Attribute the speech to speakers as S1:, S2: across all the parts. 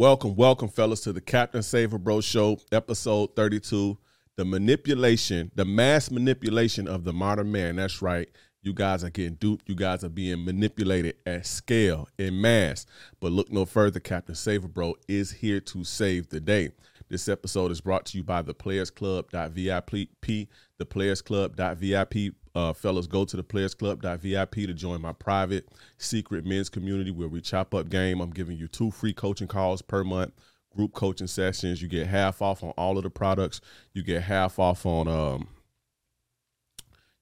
S1: Welcome, welcome, fellas, to the Captain Save-a-Bro Show, episode 32. The manipulation, the mass manipulation of the modern man. That's right. You guys are getting duped. You guys are being manipulated at scale, in mass. But look no further. Captain Save-a-Bro is here to save the day. This episode is brought to you by the Players Club.vip. The Players Club.vip. Uh, fellas, go to the Players Club.vip to join my private, secret men's community where we chop up game. I'm giving you two free coaching calls per month, group coaching sessions. You get half off on all of the products. You get half off on um,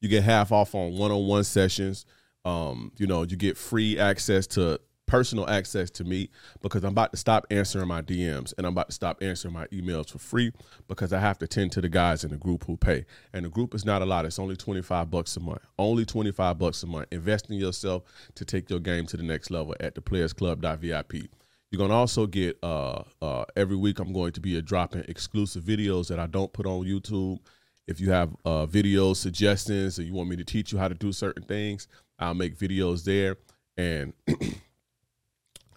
S1: you get half off on one-on-one sessions. Um, you know, you get free access to personal access to me because I'm about to stop answering my DMs and I'm about to stop answering my emails for free because I have to tend to the guys in the group who pay. And the group is not a lot. It's only 25 bucks a month. Only 25 bucks a month. Invest in yourself to take your game to the next level at the playersclub.vip. You're gonna also get uh, uh, every week. I'm going to be dropping exclusive videos that I don't put on YouTube. If you have uh, video suggestions or you want me to teach you how to do certain things, I'll make videos there. And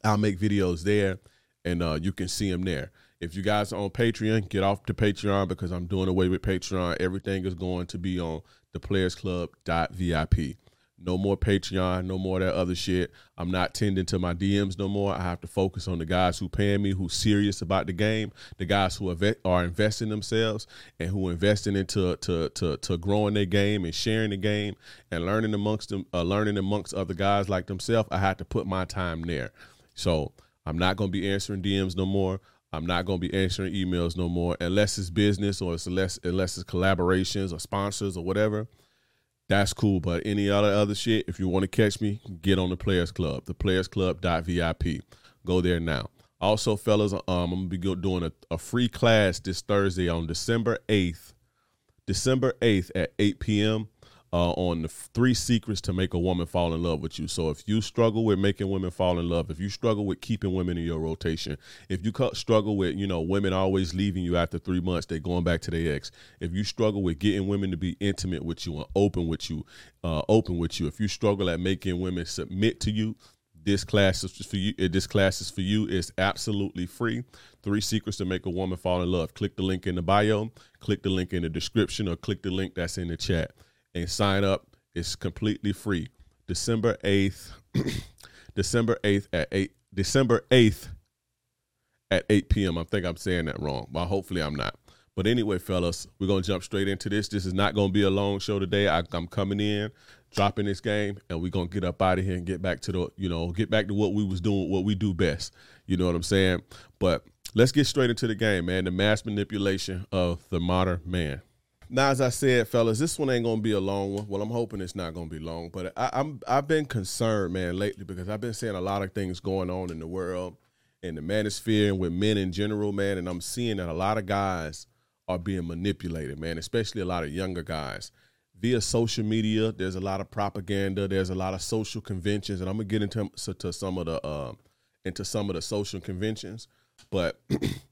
S1: I'll make videos there, and uh, you can see them there. If you guys are on Patreon, get off to Patreon because I'm doing away with Patreon. Everything is going to be on the Players Club.vip. No more Patreon, no more that other shit. I'm not tending to my DMs no more. I have to focus on the guys who paying me, who's serious about the game, the guys who are investing themselves and who investing into to, to, to growing their game and sharing the game and learning amongst them, uh, learning amongst other guys like themselves. I had to put my time there. So I'm not going to be answering DMs no more. I'm not going to be answering emails no more unless it's business or it's unless, unless it's collaborations or sponsors or whatever. That's cool. But any other other shit, if you want to catch me, get on the Players Club, the Players Club.vip. Go there now. Also, fellas, um, I'm gonna be doing a, a free class this Thursday on December 8th. December 8th at 8 p.m uh, on the three secrets to make a woman fall in love with you. So if you struggle with making women fall in love, if you struggle with keeping women in your rotation, if you struggle with you know women always leaving you after three months, they going back to their ex. If you struggle with getting women to be intimate with you and open with you, uh, open with you. If you struggle at making women submit to you, this class is for you. This class is for you. It's absolutely free. Three secrets to make a woman fall in love. Click the link in the bio. Click the link in the description, or click the link that's in the chat and sign up. It's completely free. December 8th, December 8th at 8 December 8th at 8 p.m. I think I'm saying that wrong, but hopefully I'm not. But anyway, fellas, we're gonna jump straight into this. This is not gonna be a long show today. I, am coming in, dropping this game, and we're gonna get up out of here and get back to the, you know, get back to what we was doing, what we do best. You know what I'm saying? But let's get straight into the game, man. The mass manipulation of the modern man. Now, as I said, fellas, this one ain't gonna be a long one. Well, I'm hoping it's not gonna be long, but I, I'm I've been concerned, man, lately because I've been seeing a lot of things going on in the world, in the manosphere, and with men in general, man. And I'm seeing that a lot of guys are being manipulated, man, especially a lot of younger guys via social media. There's a lot of propaganda. There's a lot of social conventions, and I'm gonna get into to some of the uh, into some of the social conventions, but.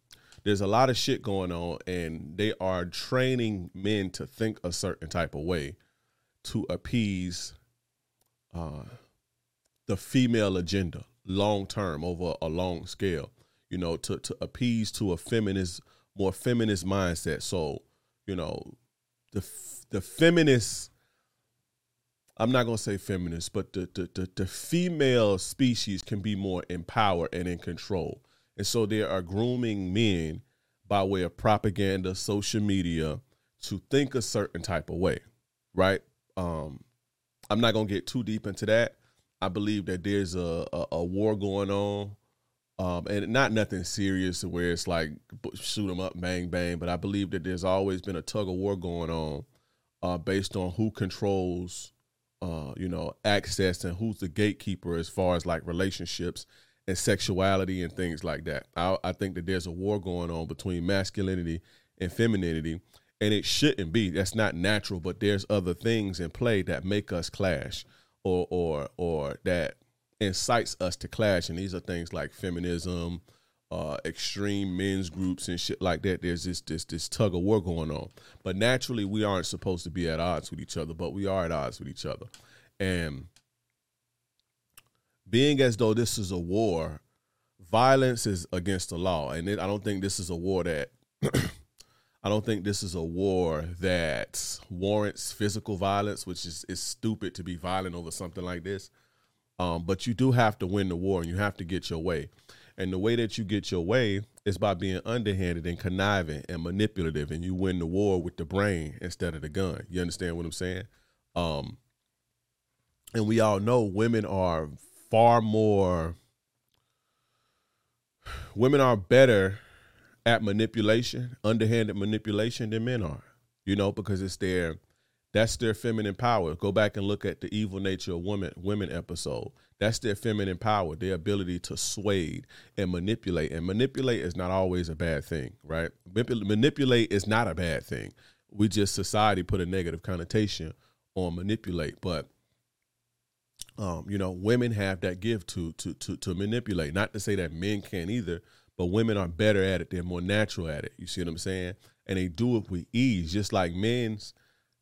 S1: there's a lot of shit going on and they are training men to think a certain type of way to appease uh, the female agenda long term over a long scale you know to, to appease to a feminist more feminist mindset so you know the the feminist I'm not gonna say feminist, but the, the the the female species can be more empowered and in control. And so they are grooming men by way of propaganda, social media, to think a certain type of way, right? Um, I'm not gonna get too deep into that. I believe that there's a, a, a war going on, um, and not nothing serious where it's like shoot them up, bang bang. But I believe that there's always been a tug of war going on, uh, based on who controls, uh, you know, access and who's the gatekeeper as far as like relationships and sexuality and things like that. I, I think that there's a war going on between masculinity and femininity, and it shouldn't be. That's not natural, but there's other things in play that make us clash, or or or that incites us to clash, and these are things like feminism, uh, extreme men's groups and shit like that. There's this this this tug of war going on, but naturally we aren't supposed to be at odds with each other, but we are at odds with each other, and being as though this is a war violence is against the law, and it, I don't think this is a war that. I don't think this is a war that warrants physical violence, which is is stupid to be violent over something like this. Um, but you do have to win the war, and you have to get your way. And the way that you get your way is by being underhanded and conniving and manipulative, and you win the war with the brain instead of the gun. You understand what I'm saying? Um, and we all know women are far more. Women are better at manipulation, underhanded manipulation, than men are. You know, because it's their that's their feminine power. Go back and look at the evil nature of women women episode. That's their feminine power, their ability to sway and manipulate. And manipulate is not always a bad thing, right? Manipulate is not a bad thing. We just society put a negative connotation on manipulate, but um, you know, women have that gift to to to to manipulate. Not to say that men can't either, but women are better at it. They're more natural at it. You see what I'm saying? And they do it with ease, just like men's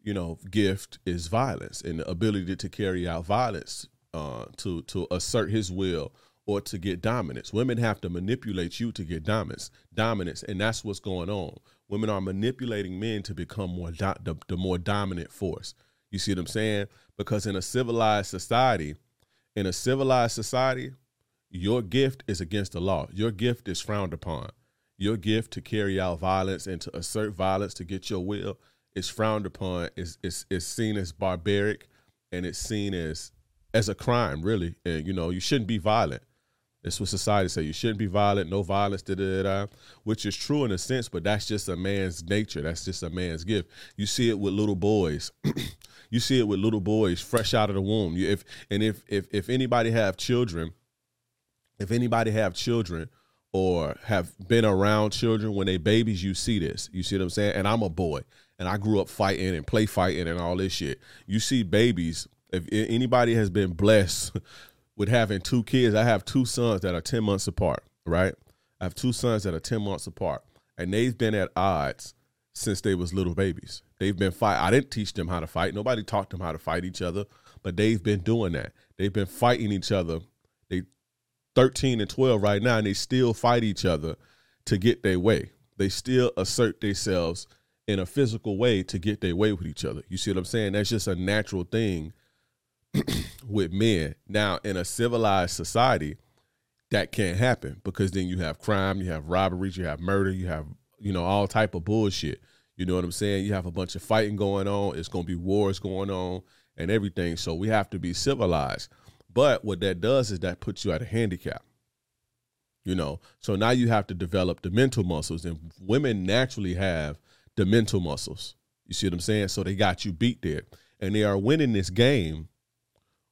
S1: you know, gift is violence and the ability to carry out violence uh, to to assert his will or to get dominance. Women have to manipulate you to get dominance, dominance, and that's what's going on. Women are manipulating men to become more do- the, the more dominant force. You see what I'm saying? Because in a civilized society, in a civilized society, your gift is against the law. Your gift is frowned upon. Your gift to carry out violence and to assert violence to get your will is frowned upon, is is is seen as barbaric, and it's seen as as a crime, really. And you know, you shouldn't be violent. That's what society say. You shouldn't be violent, no violence, da, da, da, which is true in a sense, but that's just a man's nature. That's just a man's gift. You see it with little boys. you see it with little boys fresh out of the womb. You, if and if if if anybody have children, if anybody have children or have been around children when they babies, you see this. You see what I'm saying? And I'm a boy and I grew up fighting and play fighting and all this shit. You see babies, if anybody has been blessed with having two kids, I have two sons that are 10 months apart, right? I have two sons that are 10 months apart and they've been at odds since they was little babies. They've been fight. I didn't teach them how to fight. Nobody taught them how to fight each other, but they've been doing that. They've been fighting each other. They 13 and 12 right now and they still fight each other to get their way. They still assert themselves in a physical way to get their way with each other. You see what I'm saying? That's just a natural thing with men. Now, in a civilized society, that can't happen because then you have crime, you have robberies, you have murder, you have you know all type of bullshit. You know what I'm saying? You have a bunch of fighting going on. It's going to be wars going on and everything. So we have to be civilized. But what that does is that puts you at a handicap. You know, so now you have to develop the mental muscles, and women naturally have the mental muscles. You see what I'm saying? So they got you beat there. And they are winning this game.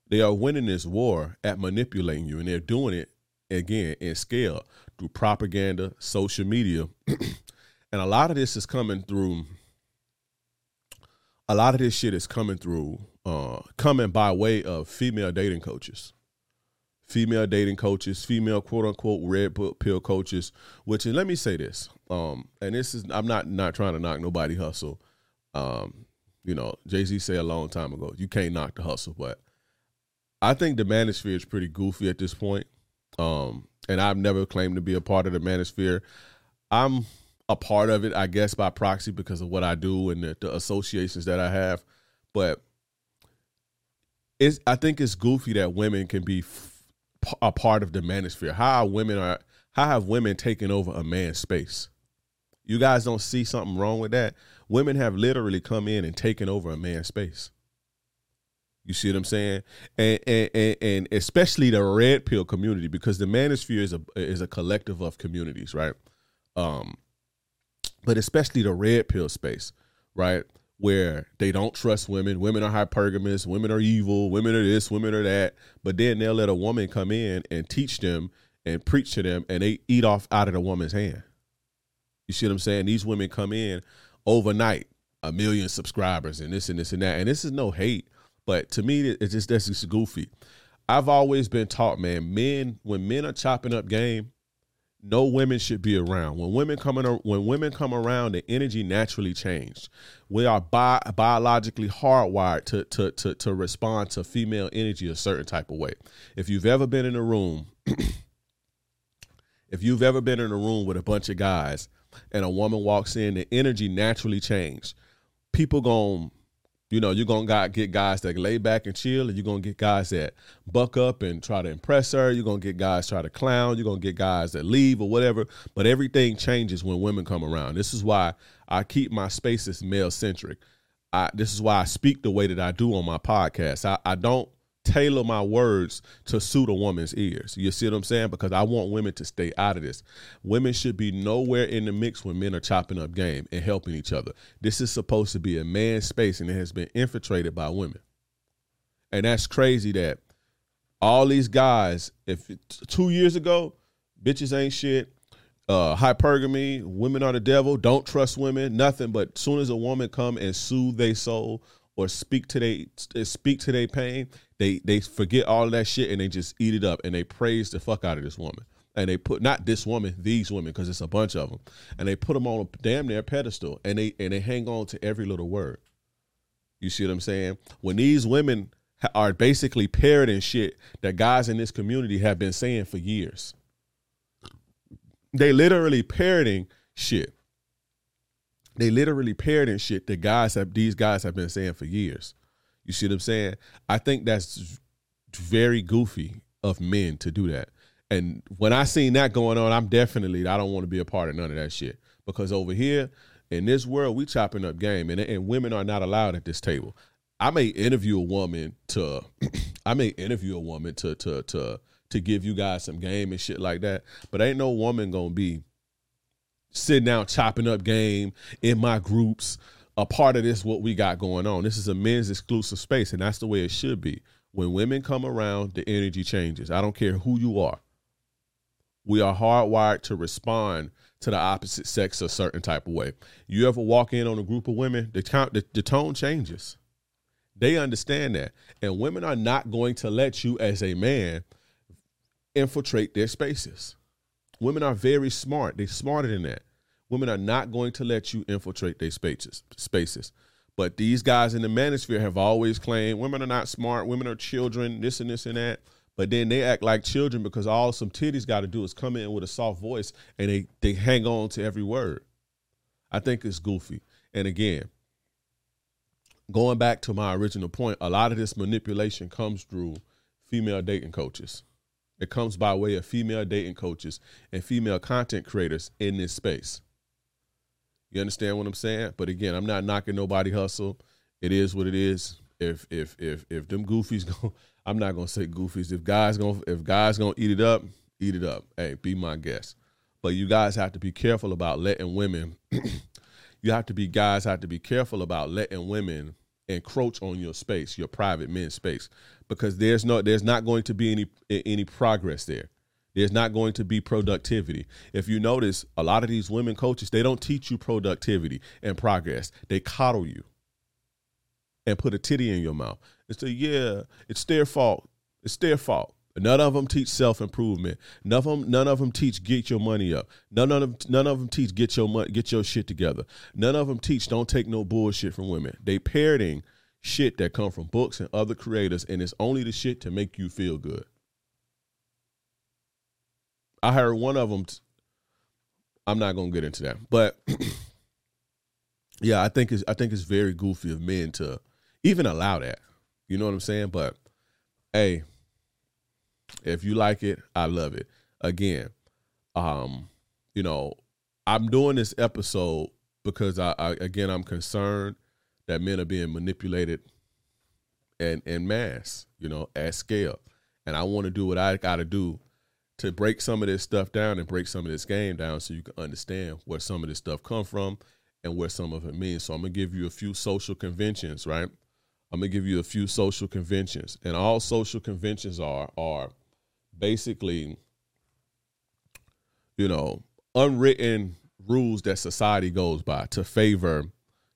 S1: They are winning this war at manipulating you. And they're doing it again in scale through propaganda, social media. and a lot of this is coming through a lot of this shit is coming through uh coming by way of female dating coaches female dating coaches, female quote unquote red pill coaches. Which, and let me say this, um, and this is I'm not not trying to knock nobody hustle. Um, you know, Jay Z said a long time ago, you can't knock the hustle, but I think the manosphere is pretty goofy at this point. Um, and I've never claimed to be a part of the manosphere. I'm a part of it, I guess, by proxy because of what I do and the, the associations that I have. But it's I think it's goofy that women can be a part of the manosphere. How women are how have women taken over a man's space? You guys don't see something wrong with that. Women have literally come in and taken over a man's space. You see what I'm saying? And and, and, and especially the red pill community because the manosphere is a is a collective of communities, right? Um, but especially the red pill space, right? where they don't trust women. Women are hypergamous. Women are evil. Women are this. Women are that. But then they'll let a woman come in and teach them and preach to them, and they eat off out of the woman's hand. You see what I'm saying? These women come in overnight, a million subscribers, and this and this and that. And this is no hate, but to me, it's just that's just goofy. I've always been taught, man, men when men are chopping up game, no women should be around. When women come when women come around, the energy naturally changed. We are bi- biologically hardwired to, to to to respond to female energy a certain type of way. If you've ever been in a room If you've ever been in a room with a bunch of guys and a woman walks in, the energy naturally change. People going you know, you're gonna get guys that lay back and chill, and you're gonna get guys that buck up and try to impress her. You're gonna get guys try to clown. You're gonna get guys that leave or whatever. But everything changes when women come around. This is why I keep my spaces male centric. I, this is why I speak the way that I do on my podcast. I, I don't tailor my words to suit a woman's ears. You see what I'm saying? Because I want women to stay out of this. Women should be nowhere in the mix when men are chopping up game and helping each other. This is supposed to be a man's space and it has been infiltrated by women. And that's crazy that all these guys, if two years ago, bitches ain't shit, uh, hypergamy, women are the devil, don't trust women, nothing. But soon as a woman come and soothe their soul or speak to they speak to their pain, they they forget all that shit and they just eat it up and they praise the fuck out of this woman. And they put not this woman, these women, because it's a bunch of them, and they put them on a damn near pedestal, and they and they hang on to every little word. You see what I'm saying? When these women are basically parroting shit that guys in this community have been saying for years, they literally parroting shit they literally parroting shit that guys have these guys have been saying for years. You see what I'm saying? I think that's very goofy of men to do that. And when I seen that going on, I'm definitely I don't want to be a part of none of that shit because over here in this world we chopping up game and and women are not allowed at this table. I may interview a woman to I may interview a woman to to to to give you guys some game and shit like that, but ain't no woman going to be sitting down chopping up game in my groups a part of this what we got going on. This is a men's exclusive space and that's the way it should be. When women come around the energy changes. I don't care who you are. We are hardwired to respond to the opposite sex a certain type of way. You ever walk in on a group of women the, the, the tone changes. They understand that. And women are not going to let you as a man infiltrate their spaces. Women are very smart. They're smarter than that. Women are not going to let you infiltrate their spaces. Spaces. But these guys in the manosphere have always claimed women are not smart. Women are children. This and this and that. But then they act like children because all some titties got to do is come in with a soft voice and they they hang on to every word. I think it's goofy. And again, going back to my original point, a lot of this manipulation comes through female dating coaches. It comes by way of female dating coaches and female content creators in this space. You understand what I'm saying? But again, I'm not knocking nobody hustle. It is what it is. If if if if them goofies go, I'm not gonna say goofies. If guys gonna if guys gonna eat it up, eat it up. Hey, be my guest. But you guys have to be careful about letting women. you have to be guys have to be careful about letting women encroach on your space, your private men's space because there's no there's not going to be any any progress there. There's not going to be productivity. If you notice, a lot of these women coaches, they don't teach you productivity and progress. They coddle you and put a titty in your mouth and say, "Yeah, it's their fault. It's their fault." None of them teach self improvement. None of them, none of them teach get your money up. None of them, none of them teach get your money, get your shit together. None of them teach don't take no bullshit from women. They parroting shit that come from books and other creators, and it's only the shit to make you feel good. I heard one of them. I'm not gonna get into that, but yeah, I think it's I think it's very goofy of men to even allow that. You know what I'm saying? But hey, if you like it, I love it. Again, um, you know, I'm doing this episode because I, I again I'm concerned that men are being manipulated and in mass, you know, at scale. And I want to do what I got to do to break some of this stuff down and break some of this game down so you can understand where some of this stuff come from and where some of it means. So I'm to give you a few social conventions, right? I'm to give you a few social conventions. And all social conventions are are basically you know, unwritten rules that society goes by to favor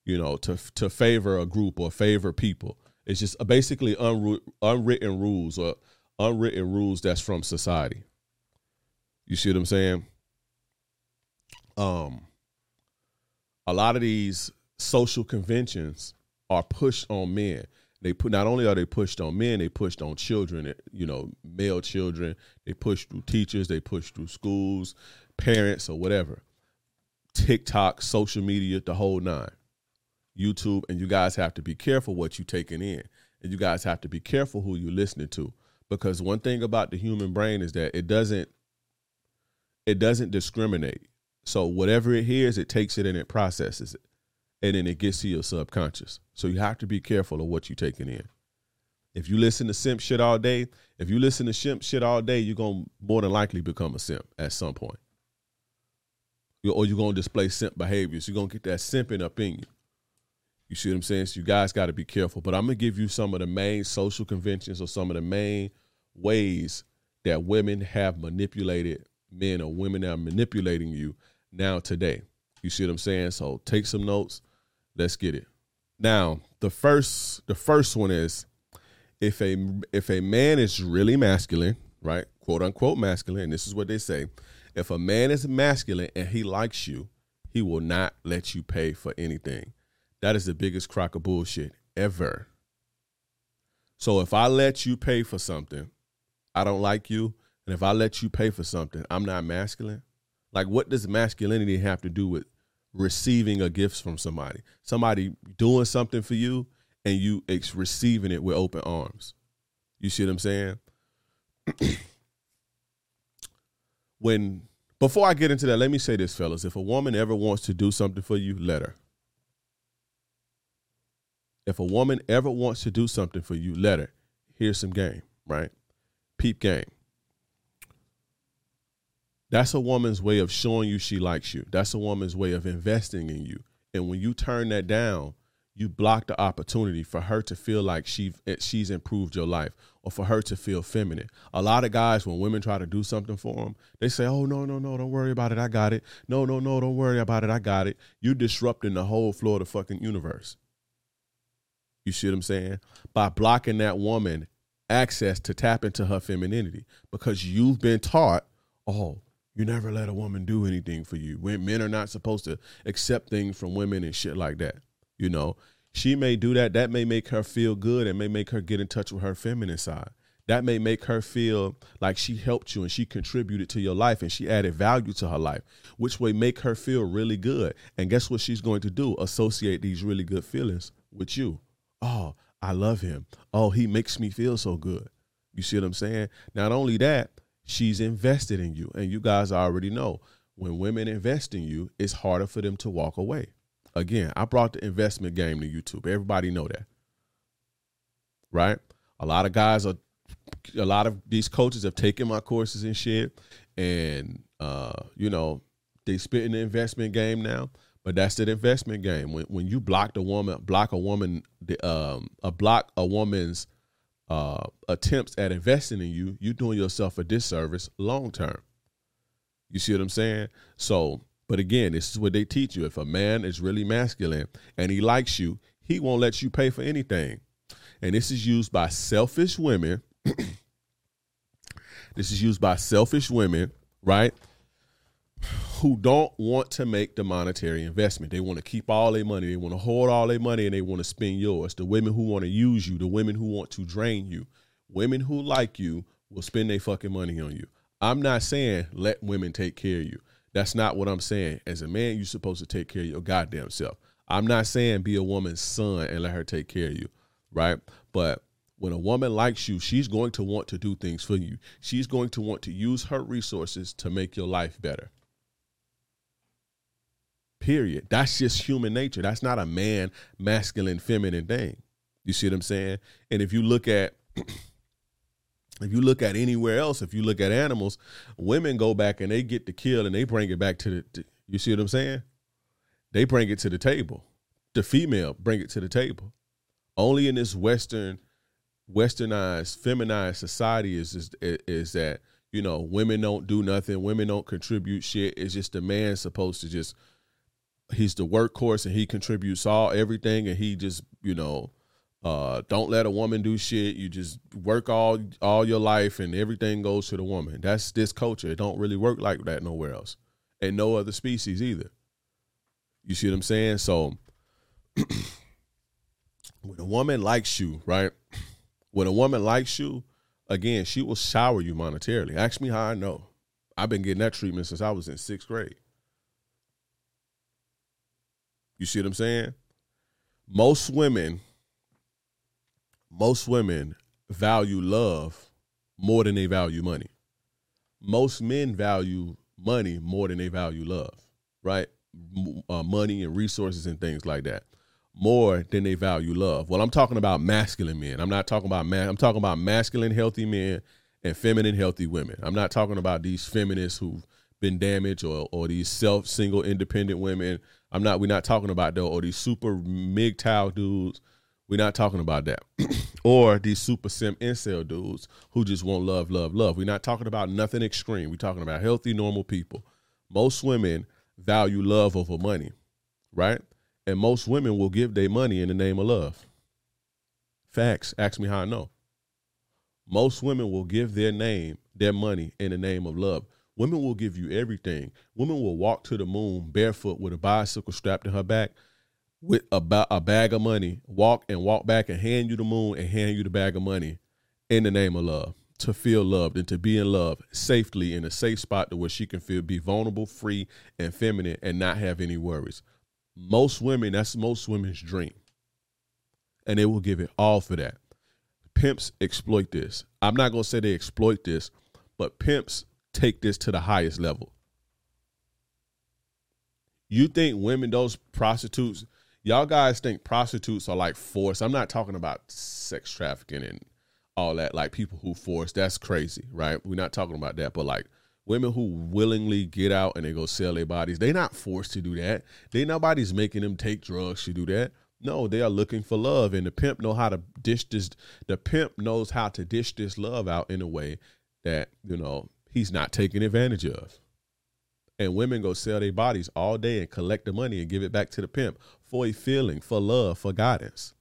S1: you know, to to favor a group or favor people. It's just basically unru- unwritten rules or unwritten rules that's from society. You see what I'm saying? Um, a lot of these social conventions are pushed on men. They put not only are they pushed on men, they pushed on children, you know, male children. They push through teachers, they push through schools, parents, or whatever. TikTok, social media, the whole nine. YouTube, and you guys have to be careful what you're taking in. And you guys have to be careful who you're listening to. Because one thing about the human brain is that it doesn't it doesn't discriminate. So whatever it hears, it takes it and it processes it. And then it gets to your subconscious. So you have to be careful of what you're taking in. If you listen to simp shit all day, if you listen to simp shit all day, you're gonna more than likely become a simp at some point. Or you're gonna display simp behaviors. You're gonna get that simping up in you. You see what I'm saying? So you guys got to be careful. But I'm gonna give you some of the main social conventions or some of the main ways that women have manipulated men or women that are manipulating you now today. You see what I'm saying? So take some notes. Let's get it. Now, the first the first one is if a if a man is really masculine, right? Quote unquote masculine, and this is what they say. If a man is masculine and he likes you, he will not let you pay for anything. That is the biggest crock of bullshit ever. So if I let you pay for something, I don't like you, and if I let you pay for something, I'm not masculine. Like, what does masculinity have to do with receiving a gift from somebody? Somebody doing something for you and you ex- receiving it with open arms. You see what I'm saying? when before I get into that, let me say this, fellas. If a woman ever wants to do something for you, let her. If a woman ever wants to do something for you, let her. Here's some game, right? Peep game. That's a woman's way of showing you she likes you. That's a woman's way of investing in you. And when you turn that down, you block the opportunity for her to feel like she she's improved your life or for her to feel feminine. A lot of guys when women try to do something for them, they say, "Oh no, no, no, don't worry about it. I got it. No, no, no, don't worry about it. I got it." You're disrupting the whole floor of the fucking universe. You see what I'm saying? By blocking that woman access to tap into her femininity because you've been taught, "Oh, you never let a woman do anything for you. Men are not supposed to accept things from women and shit like that. You know, she may do that. That may make her feel good and may make her get in touch with her feminine side. That may make her feel like she helped you and she contributed to your life and she added value to her life, which may make her feel really good. And guess what she's going to do? Associate these really good feelings with you. Oh, I love him. Oh, he makes me feel so good. You see what I'm saying? Not only that, she's invested in you. And you guys already know when women invest in you, it's harder for them to walk away. Again, I brought the investment game to YouTube. Everybody know that. Right? A lot of guys are a lot of these coaches have taken my courses and shit and uh, you know, they spit in the investment game now. But that's the investment game. When when you block a woman, block a woman, the um, a block a woman's uh, attempts at investing in you, you're doing yourself a disservice long term. You see what I'm saying? So, but again, this is what they teach you. If a man is really masculine and he likes you, he won't let you pay for anything. And this is used by selfish women. this is used by selfish women, right? Who don't want to make the monetary investment. They want to keep all their money. They want to hold all their money and they want to spend yours. The women who want to use you, the women who want to drain you, women who like you will spend their fucking money on you. I'm not saying let women take care of you. That's not what I'm saying. As a man, you're supposed to take care of your goddamn self. I'm not saying be a woman's son and let her take care of you, right? But when a woman likes you, she's going to want to do things for you. She's going to want to use her resources to make your life better. Period. That's just human nature. That's not a man, masculine, feminine thing. You see what I'm saying? And if you look at if you look at anywhere else, if you look at animals, women go back and they get the kill and they bring it back to the to, you see what I'm saying? They bring it to the table. The female bring it to the table. Only in this western westernized feminized society is is, is that you know women don't do nothing women don't contribute shit it's just the man supposed to just he's the workhorse and he contributes all everything and he just you know uh, don't let a woman do shit you just work all all your life and everything goes to the woman that's this culture it don't really work like that nowhere else and no other species either you see what i'm saying so when a woman likes you, right? When a woman likes you, again, she will shower you monetarily. Ask me how I know. I've been getting that treatment since I was in sixth grade. You see what I'm saying? Most women, most women value love more than they value money. Most men value money more than they value love, right? Uh, money and resources and things like that more than they value love. Well, I'm talking about masculine men. I'm not talking about man. I'm talking about masculine healthy men and feminine healthy women. I'm not talking about these feminists who've been damaged or or these self single independent women. I'm not. We're not talking about though or these super MGTOW dudes. We're not talking about that. or these super sim incel dudes who just want love, love, love. We're not talking about nothing extreme. We're talking about healthy, normal people. Most women value love over money, right? And most women will give their money in the name of love. Facts. Ask me how I know. Most women will give their name, their money in the name of love. Women will give you everything. Women will walk to the moon barefoot with a bicycle strapped to her back with a, ba- a bag of money, walk and walk back and hand you the moon and hand you the bag of money in the name of love. To feel loved and to be in love safely in a safe spot to where she can feel be vulnerable, free, and feminine and not have any worries. Most women, that's most women's dream. And they will give it all for that. Pimps exploit this. I'm not going to say they exploit this, but pimps take this to the highest level. You think women, those prostitutes, y'all guys think prostitutes are like forced. I'm not talking about sex trafficking and all that, like people who force. That's crazy, right? We're not talking about that, but like women who willingly get out and they go sell their bodies, They're not forced to do that. They nobody's making them take drugs to do that. No, they are looking for love, and the pimp know how to dish this. The pimp knows how to dish this love out in a way that you know he's not taking advantage of. And women go sell their bodies all day and collect the money and give it back to the pimp for a feeling, for love, for guidance.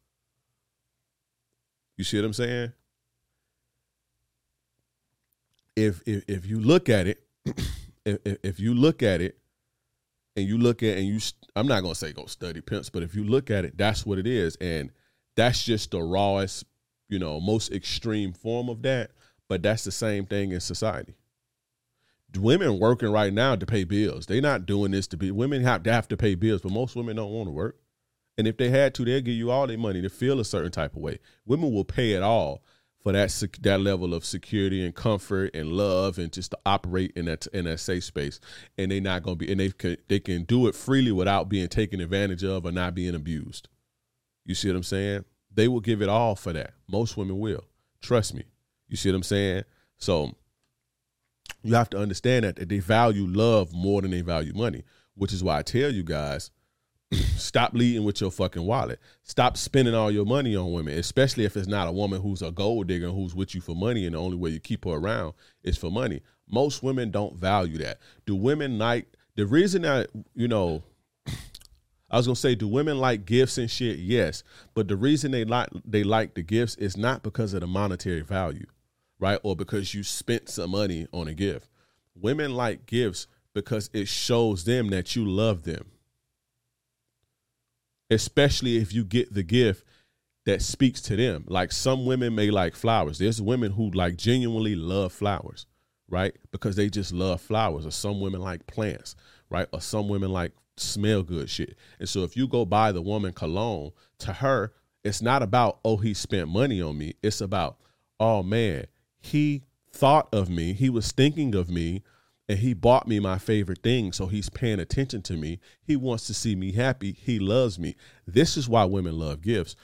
S1: You see what I'm saying? if if if you look at it, if if you look at it, and you look at and you, I'm not gonna say go study pimps, but if you look at it, that's what it is, and that's just the rawest, you know, most extreme form of that. But that's the same thing in society. Women working right now to pay bills. They're not doing this to be. Women have to have to pay bills, but most women don't want to work. And if they had to, they'll give you all their money to feel a certain type of way. Women will pay it all for that that level of security and comfort and love and just to operate in that in that safe space and they're not going to be and they can they can do it freely without being taken advantage of or not being abused you see what i'm saying they will give it all for that most women will trust me you see what i'm saying so you have to understand that, that they value love more than they value money which is why i tell you guys Stop leading with your fucking wallet. Stop spending all your money on women, especially if it's not a woman who's a gold digger who's with you for money and the only way you keep her around is for money. Most women don't value that. Do women like the reason that, you know, I was gonna say, do women like gifts and shit? Yes, but the reason they like they like the gifts is not because of the monetary value, right? Or because you spent some money on a gift. Women like gifts because it shows them that you love them especially if you get the gift that speaks to them. Like some women may like flowers. There's women who like genuinely love flowers, right? Because they just love flowers. Or some women like plants, right? Or some women like smell good shit. And so if you go buy the woman cologne, to her, it's not about, oh, he spent money on me. It's about, oh man, he thought of me. He was thinking of me and he bought me my favorite thing so he's paying attention to me. He wants to see me happy. He loves me. This is why women love gifts.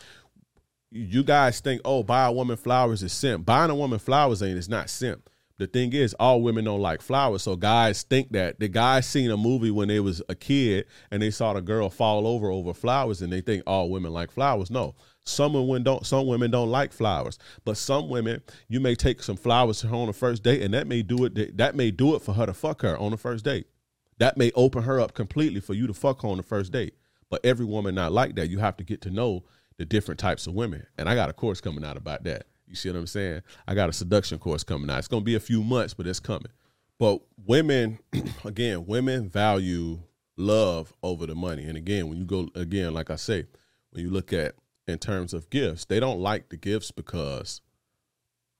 S1: You guys think oh buy a woman flowers is simp. Buying a woman flowers ain't it's not simp. The thing is all women don't like flowers so guys think that. The guys seen a movie when they was a kid and they saw the girl fall over over flowers and they think all women like flowers. No some women don't. Some women don't like flowers, but some women you may take some flowers to her on the first date, and that may do it. That may do it for her to fuck her on the first date. That may open her up completely for you to fuck her on the first date. But every woman not like that. You have to get to know the different types of women, and I got a course coming out about that. You see what I'm saying? I got a seduction course coming out. It's gonna be a few months, but it's coming. But women, again, women value love over the money. And again, when you go again, like I say, when you look at in terms of gifts. They don't like the gifts because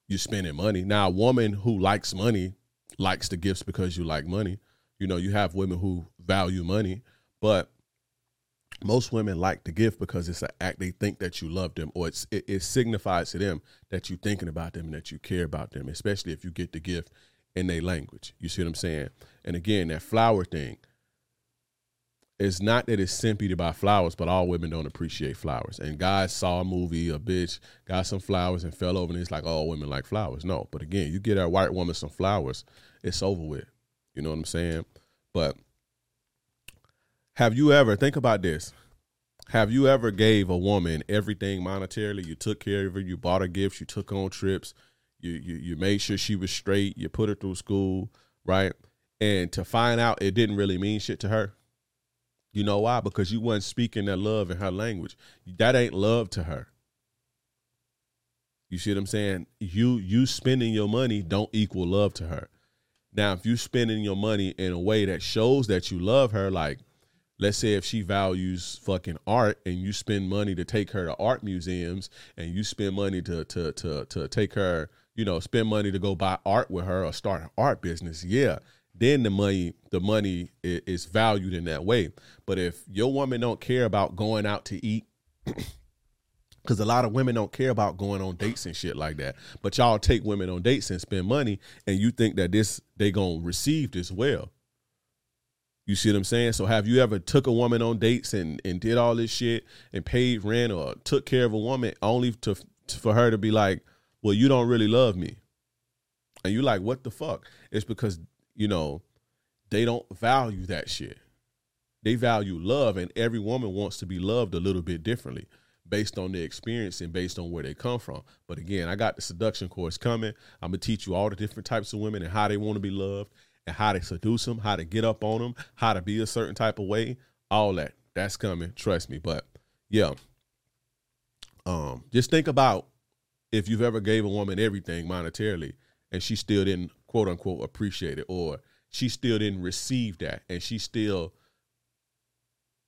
S1: you're spending money. Now, a woman who likes money likes the gifts because you like money. You know, you have women who value money, but most women like the gift because it's an act they think that you love them or it, it signifies to them that you're thinking about them and that you care about them especially if you get the gift in their language you see what i'm saying and again that flower thing it's not that it's simply to buy flowers, but all women don't appreciate flowers. And guys saw a movie, a bitch got some flowers and fell over, and it's like, oh, women like flowers. No, but again, you get a white woman some flowers, it's over with. You know what I'm saying? But have you ever think about this? Have you ever gave a woman everything monetarily? You took care of her, you bought her gifts, you took on trips, you you you made sure she was straight, you put her through school, right? And to find out it didn't really mean shit to her you know why? Because you wasn't speaking that love in her language. That ain't love to her. You see what I'm saying? You you spending your money don't equal love to her. Now, if you spending your money in a way that shows that you love her, like let's say if she values fucking art and you spend money to take her to art museums and you spend money to to to to take her, you know, spend money to go buy art with her or start an art business, yeah, then the money the money is valued in that way. But if your woman don't care about going out to eat because a lot of women don't care about going on dates and shit like that but y'all take women on dates and spend money and you think that this they gonna receive this well. You see what i'm saying? So have you ever took a woman on dates and and did all this shit and paid rent or took care of a woman only to for her to be like well you don't really love me. And you like what the fuck? It's because you know, they don't value that shit. They value love, and every woman wants to be loved a little bit differently based on their experience and based on where they come from. But again, I got the seduction course coming. I'm gonna teach you all the different types of women and how they want to be loved and how to seduce them, how to get up on them, how to be a certain type of way, all that. That's coming, trust me. But yeah, um, just think about if you've ever gave a woman everything monetarily and she still didn't quote unquote appreciate it or she still didn't receive that and she still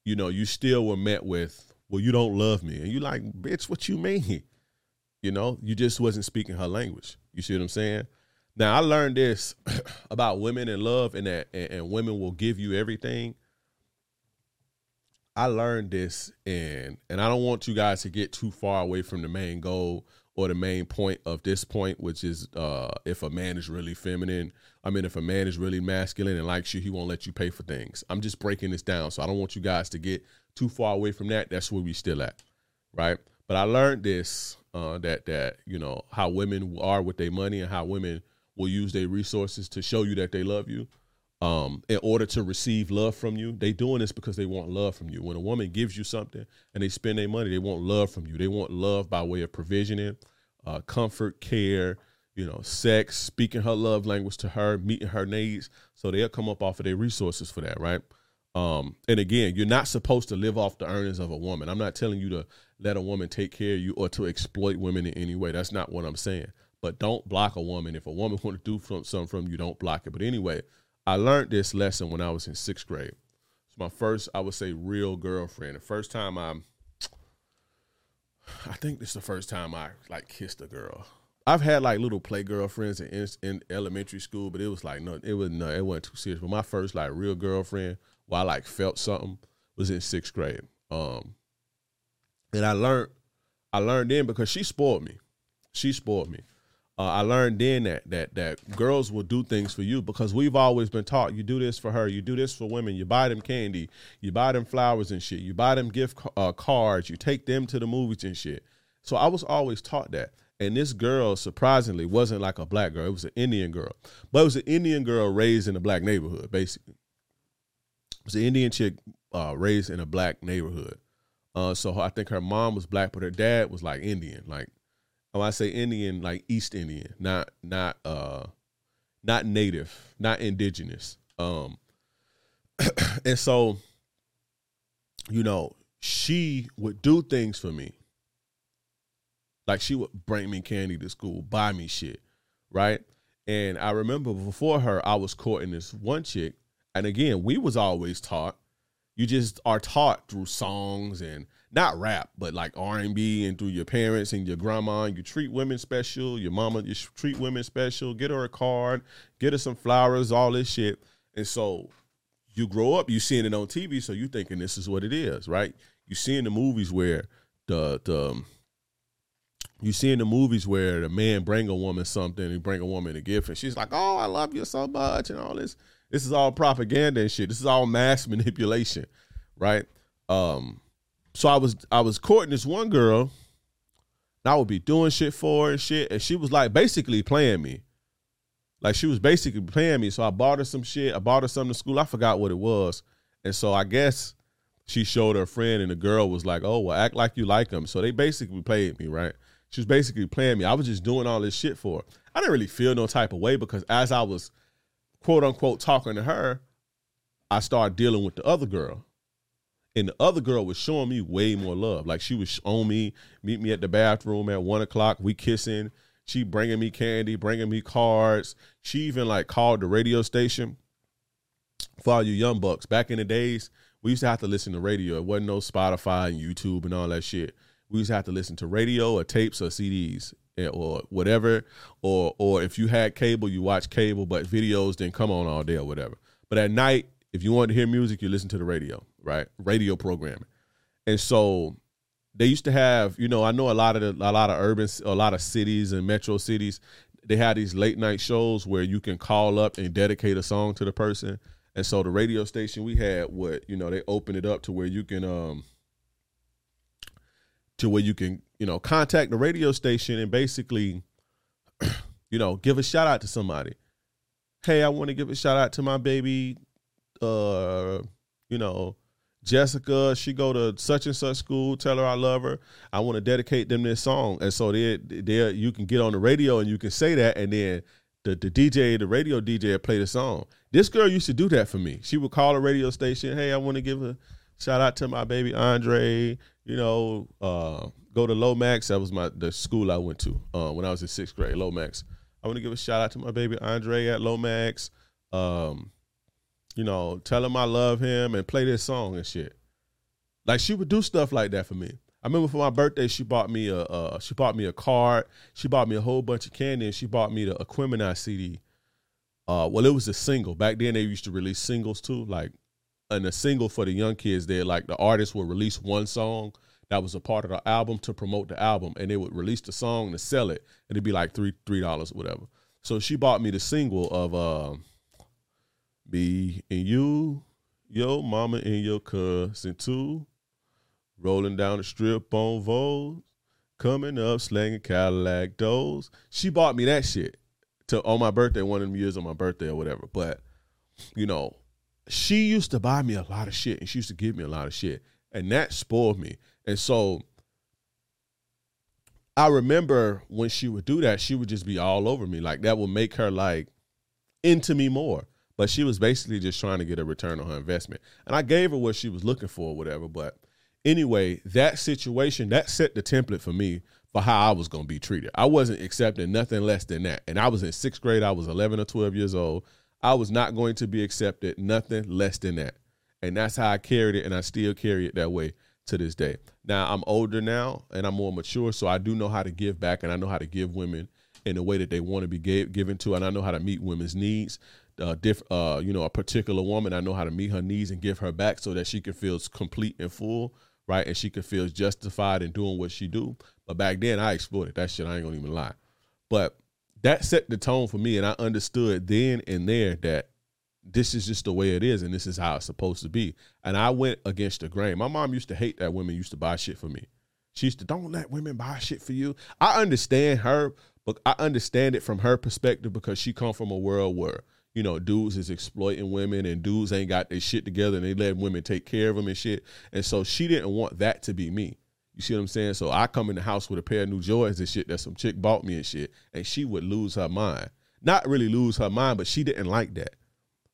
S1: you know you still were met with well you don't love me. And you like bitch what you mean? You know you just wasn't speaking her language. You see what i'm saying? Now i learned this about women and love and that and, and women will give you everything. I learned this and and i don't want you guys to get too far away from the main goal or the main point of this point, which is uh, if a man is really feminine. I mean, if a man is really masculine and likes you, he won't let you pay for things. I'm just breaking this down, so I don't want you guys to get too far away from that. That's where we still at, right? But I learned this uh, that that you know how women are with their money and how women will use their resources to show you that they love you. Um, in order to receive love from you, they doing this because they want love from you. When a woman gives you something and they spend their money, they want love from you. They want love by way of provisioning, uh, comfort, care, you know, sex, speaking her love language to her, meeting her needs. So they'll come up off of their resources for that, right? Um, and again, you're not supposed to live off the earnings of a woman. I'm not telling you to let a woman take care of you or to exploit women in any way. That's not what I'm saying. But don't block a woman. If a woman want to do something from you, don't block it. But anyway, I learned this lesson when I was in sixth grade. It's my first, I would say, real girlfriend. The first time I, I think this is the first time I like kissed a girl. I've had like little play girlfriends in, in elementary school, but it was like no, it was no, it wasn't too serious. But my first like real girlfriend, where I like felt something, was in sixth grade. Um, and I learned, I learned then because she spoiled me. She spoiled me uh, I learned then that that that girls will do things for you because we've always been taught you do this for her, you do this for women, you buy them candy, you buy them flowers and shit, you buy them gift uh, cards, you take them to the movies and shit. So I was always taught that. And this girl surprisingly wasn't like a black girl; it was an Indian girl, but it was an Indian girl raised in a black neighborhood, basically. It was an Indian chick uh, raised in a black neighborhood. Uh, so I think her mom was black, but her dad was like Indian, like when I say Indian, like East Indian, not not uh not native, not indigenous. Um and so, you know, she would do things for me. Like she would bring me candy to school, buy me shit, right? And I remember before her, I was courting this one chick, and again, we was always taught you just are taught through songs and not rap, but like R and B and through your parents and your grandma. And you treat women special. Your mama, you treat women special. Get her a card, get her some flowers, all this shit. And so you grow up, you seeing it on TV, so you thinking this is what it is, right? You see in the movies where the the you see in the movies where the man bring a woman something, he bring a woman a gift, and she's like, "Oh, I love you so much," and all this. This is all propaganda and shit. This is all mass manipulation, right? Um, so I was I was courting this one girl, and I would be doing shit for her and shit, and she was like basically playing me. Like she was basically playing me. So I bought her some shit. I bought her something to school. I forgot what it was. And so I guess she showed her friend, and the girl was like, "Oh, well, act like you like him." So they basically played me, right? She was basically playing me. I was just doing all this shit for her. I didn't really feel no type of way because as I was quote unquote talking to her, I started dealing with the other girl. And the other girl was showing me way more love. Like she was on me, meet me at the bathroom at one o'clock. We kissing. She bringing me candy, bringing me cards. She even like called the radio station for all you young bucks. Back in the days, we used to have to listen to radio. It wasn't no Spotify and YouTube and all that shit. We used to have to listen to radio or tapes or CDs or whatever. Or or if you had cable, you watch cable, but videos didn't come on all day or whatever. But at night, if you wanted to hear music, you listen to the radio, right? Radio programming. And so they used to have, you know, I know a lot of the, a lot of urban, a lot of cities and metro cities, they had these late night shows where you can call up and dedicate a song to the person. And so the radio station we had, what you know, they opened it up to where you can, um, to where you can, you know, contact the radio station and basically, you know, give a shout out to somebody. Hey, I want to give a shout out to my baby, uh, you know, Jessica, she go to such and such school. Tell her I love her. I want to dedicate them this song, and so there, there you can get on the radio and you can say that, and then the the DJ, the radio DJ, play the song. This girl used to do that for me. She would call a radio station. Hey, I want to give a shout out to my baby Andre. You know, uh, go to Lomax. That was my the school I went to uh, when I was in sixth grade. Lomax. I want to give a shout out to my baby Andre at Lomax. Um, you know, tell him I love him and play this song and shit. Like she would do stuff like that for me. I remember for my birthday, she bought me a uh, she bought me a card. She bought me a whole bunch of candy, and she bought me the Aquemini CD. Uh, well, it was a single. Back then, they used to release singles too. Like, and a single for the young kids, there, like the artist would release one song that was a part of the album to promote the album, and they would release the song to sell it, and it'd be like three three dollars or whatever. So she bought me the single of. Uh, me and you, your mama and your cousin too. Rolling down the strip on Vogues, coming up slanging Cadillac doors. She bought me that shit to on my birthday, one of them years on my birthday or whatever. But you know, she used to buy me a lot of shit, and she used to give me a lot of shit, and that spoiled me. And so I remember when she would do that, she would just be all over me. Like that would make her like into me more. But she was basically just trying to get a return on her investment. And I gave her what she was looking for, whatever. But anyway, that situation, that set the template for me for how I was going to be treated. I wasn't accepting nothing less than that. And I was in sixth grade, I was 11 or 12 years old. I was not going to be accepted nothing less than that. And that's how I carried it. And I still carry it that way to this day. Now, I'm older now and I'm more mature. So I do know how to give back and I know how to give women in the way that they want to be gave, given to. And I know how to meet women's needs uh, diff, uh, you know, a particular woman, I know how to meet her needs and give her back so that she can feel complete and full, right? And she can feel justified in doing what she do. But back then, I exploited that shit. I ain't gonna even lie. But that set the tone for me, and I understood then and there that this is just the way it is, and this is how it's supposed to be. And I went against the grain. My mom used to hate that women used to buy shit for me. She used to don't let women buy shit for you. I understand her, but I understand it from her perspective because she come from a world where you know, dudes is exploiting women and dudes ain't got their shit together and they let women take care of them and shit. And so she didn't want that to be me. You see what I'm saying? So I come in the house with a pair of new joys and shit that some chick bought me and shit, and she would lose her mind. Not really lose her mind, but she didn't like that.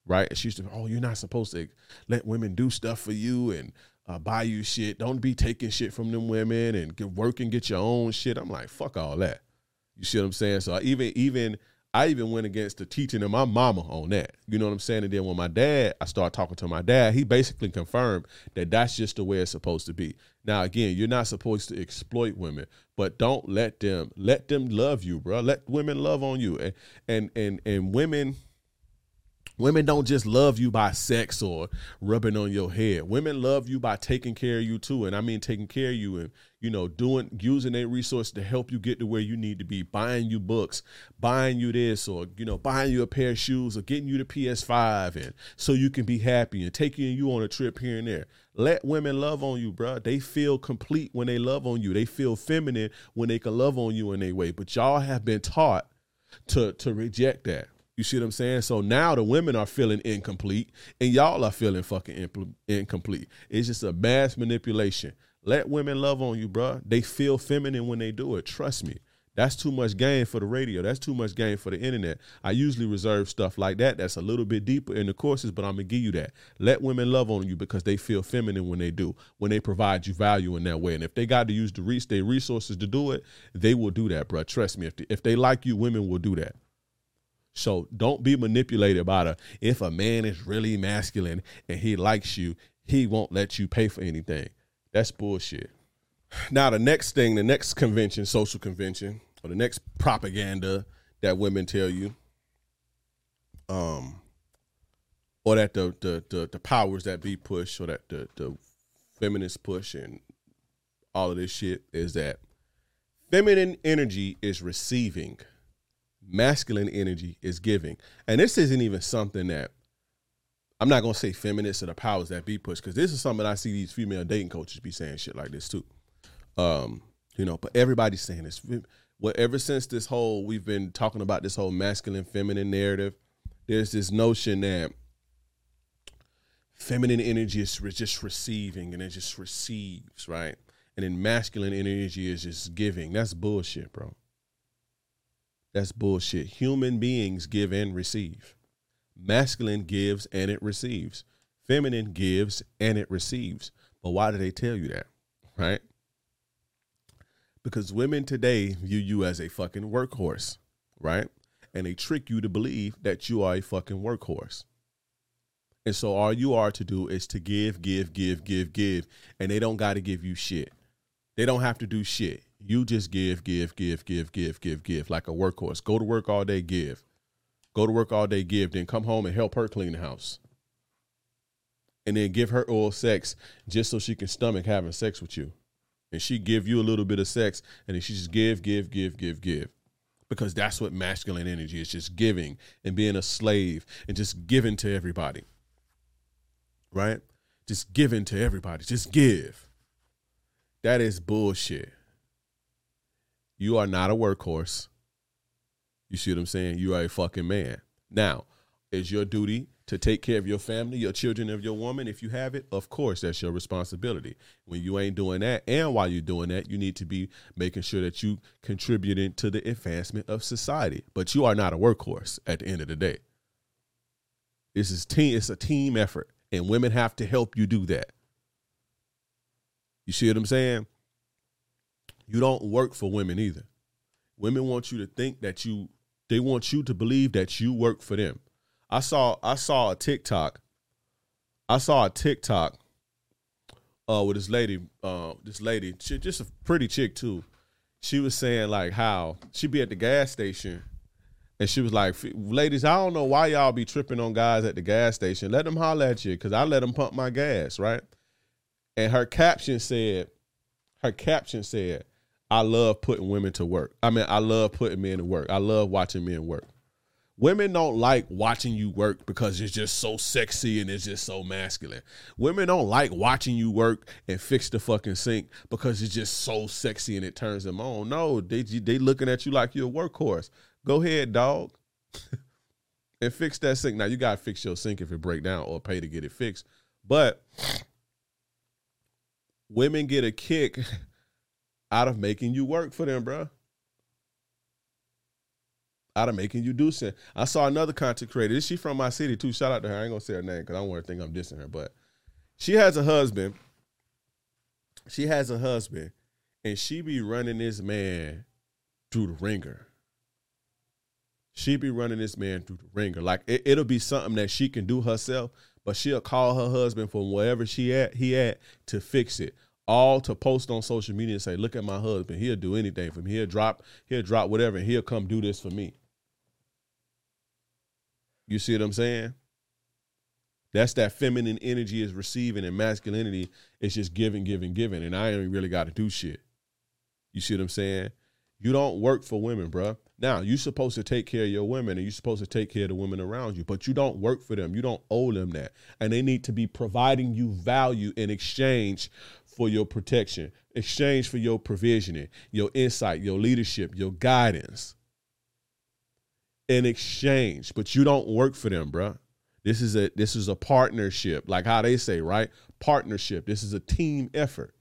S1: Right? And she used to, oh, you're not supposed to let women do stuff for you and uh, buy you shit. Don't be taking shit from them women and get, work and get your own shit. I'm like, fuck all that. You see what I'm saying? So even even I even went against the teaching of my mama on that. You know what I'm saying? And then when my dad, I started talking to my dad, he basically confirmed that that's just the way it's supposed to be. Now, again, you're not supposed to exploit women, but don't let them let them love you, bro. Let women love on you, and and and and women Women don't just love you by sex or rubbing on your head. Women love you by taking care of you too. And I mean taking care of you and, you know, doing using their resources to help you get to where you need to be, buying you books, buying you this, or, you know, buying you a pair of shoes or getting you the PS5 and so you can be happy and taking you on a trip here and there. Let women love on you, bro. They feel complete when they love on you. They feel feminine when they can love on you in a way. But y'all have been taught to to reject that. You see what I'm saying? So now the women are feeling incomplete and y'all are feeling fucking incomplete. It's just a mass manipulation. Let women love on you, bro. They feel feminine when they do it. Trust me. That's too much game for the radio. That's too much game for the internet. I usually reserve stuff like that that's a little bit deeper in the courses, but I'm gonna give you that. Let women love on you because they feel feminine when they do, when they provide you value in that way. And if they got to use the reach their resources to do it, they will do that, bro. Trust me. If they, if they like you, women will do that. So don't be manipulated by the if a man is really masculine and he likes you, he won't let you pay for anything. That's bullshit. Now the next thing, the next convention, social convention, or the next propaganda that women tell you, um, or that the the the, the powers that be push, or that the the feminists push, and all of this shit is that feminine energy is receiving masculine energy is giving. And this isn't even something that I'm not gonna say feminists or the powers that be push because this is something I see these female dating coaches be saying shit like this too. Um, you know, but everybody's saying this. Well, ever since this whole we've been talking about this whole masculine feminine narrative, there's this notion that feminine energy is just receiving and it just receives, right? And then masculine energy is just giving. That's bullshit, bro. That's bullshit. Human beings give and receive. Masculine gives and it receives. Feminine gives and it receives. But why do they tell you that? Right? Because women today view you as a fucking workhorse, right? And they trick you to believe that you are a fucking workhorse. And so all you are to do is to give, give, give, give, give. And they don't got to give you shit. They don't have to do shit. You just give, give, give, give, give, give, give, like a workhorse. Go to work all day, give. Go to work all day, give. Then come home and help her clean the house. And then give her oral sex just so she can stomach having sex with you. And she give you a little bit of sex, and then she just give, give, give, give, give. Because that's what masculine energy is just giving and being a slave and just giving to everybody. Right? Just giving to everybody. Just give. That is bullshit. You are not a workhorse. You see what I'm saying? You are a fucking man. Now, is your duty to take care of your family, your children, of your woman, if you have it, of course, that's your responsibility. When you ain't doing that, and while you're doing that, you need to be making sure that you contributing to the advancement of society. But you are not a workhorse at the end of the day. This is team. It's a team effort, and women have to help you do that. You see what I'm saying? You don't work for women either. Women want you to think that you they want you to believe that you work for them. I saw I saw a TikTok. I saw a TikTok uh with this lady, uh this lady, she, just a pretty chick too. She was saying like how she'd be at the gas station and she was like, ladies, I don't know why y'all be tripping on guys at the gas station. Let them holler at you because I let them pump my gas, right? And her caption said, her caption said, I love putting women to work. I mean, I love putting men to work. I love watching men work. Women don't like watching you work because it's just so sexy and it's just so masculine. Women don't like watching you work and fix the fucking sink because it's just so sexy and it turns them on. No, they they looking at you like you're a workhorse. Go ahead, dog, and fix that sink. Now you gotta fix your sink if it break down or pay to get it fixed. But women get a kick out of making you work for them, bro. Out of making you do something. I saw another content creator. Is she from my city too? Shout out to her. I ain't gonna say her name because I don't want to think I'm dissing her. But she has a husband. She has a husband, and she be running this man through the ringer. She be running this man through the ringer. Like it, it'll be something that she can do herself, but she'll call her husband from wherever she at, he at, to fix it. All to post on social media and say, "Look at my husband. He'll do anything for me. He'll drop, he'll drop whatever, and he'll come do this for me." You see what I'm saying? That's that feminine energy is receiving, and masculinity is just giving, giving, giving. And I ain't really got to do shit. You see what I'm saying? You don't work for women, bruh. Now, you're supposed to take care of your women and you're supposed to take care of the women around you, but you don't work for them. You don't owe them that. And they need to be providing you value in exchange for your protection, exchange for your provisioning, your insight, your leadership, your guidance. In exchange, but you don't work for them, bruh. This is a this is a partnership, like how they say, right? Partnership. This is a team effort.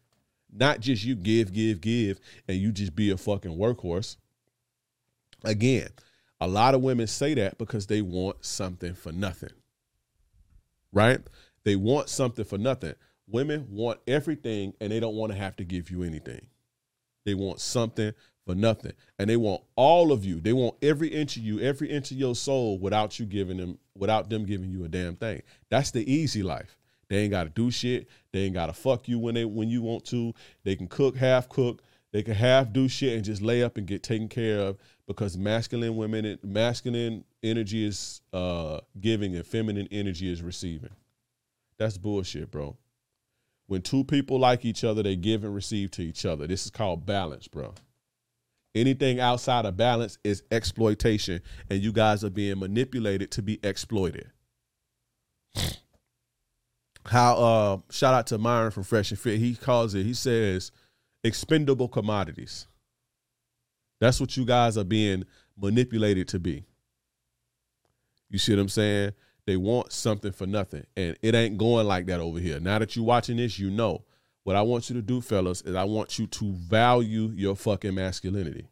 S1: Not just you give, give, give, and you just be a fucking workhorse. Again, a lot of women say that because they want something for nothing. Right? They want something for nothing. Women want everything and they don't want to have to give you anything. They want something for nothing. And they want all of you. They want every inch of you, every inch of your soul without you giving them, without them giving you a damn thing. That's the easy life. They ain't gotta do shit. They ain't gotta fuck you when they when you want to. They can cook, half cook. They can half do shit and just lay up and get taken care of because masculine women, masculine energy is uh, giving and feminine energy is receiving. That's bullshit, bro. When two people like each other, they give and receive to each other. This is called balance, bro. Anything outside of balance is exploitation, and you guys are being manipulated to be exploited. How uh shout out to Myron from Fresh and Fit. He calls it, he says, expendable commodities. That's what you guys are being manipulated to be. You see what I'm saying? They want something for nothing. And it ain't going like that over here. Now that you're watching this, you know. What I want you to do, fellas, is I want you to value your fucking masculinity.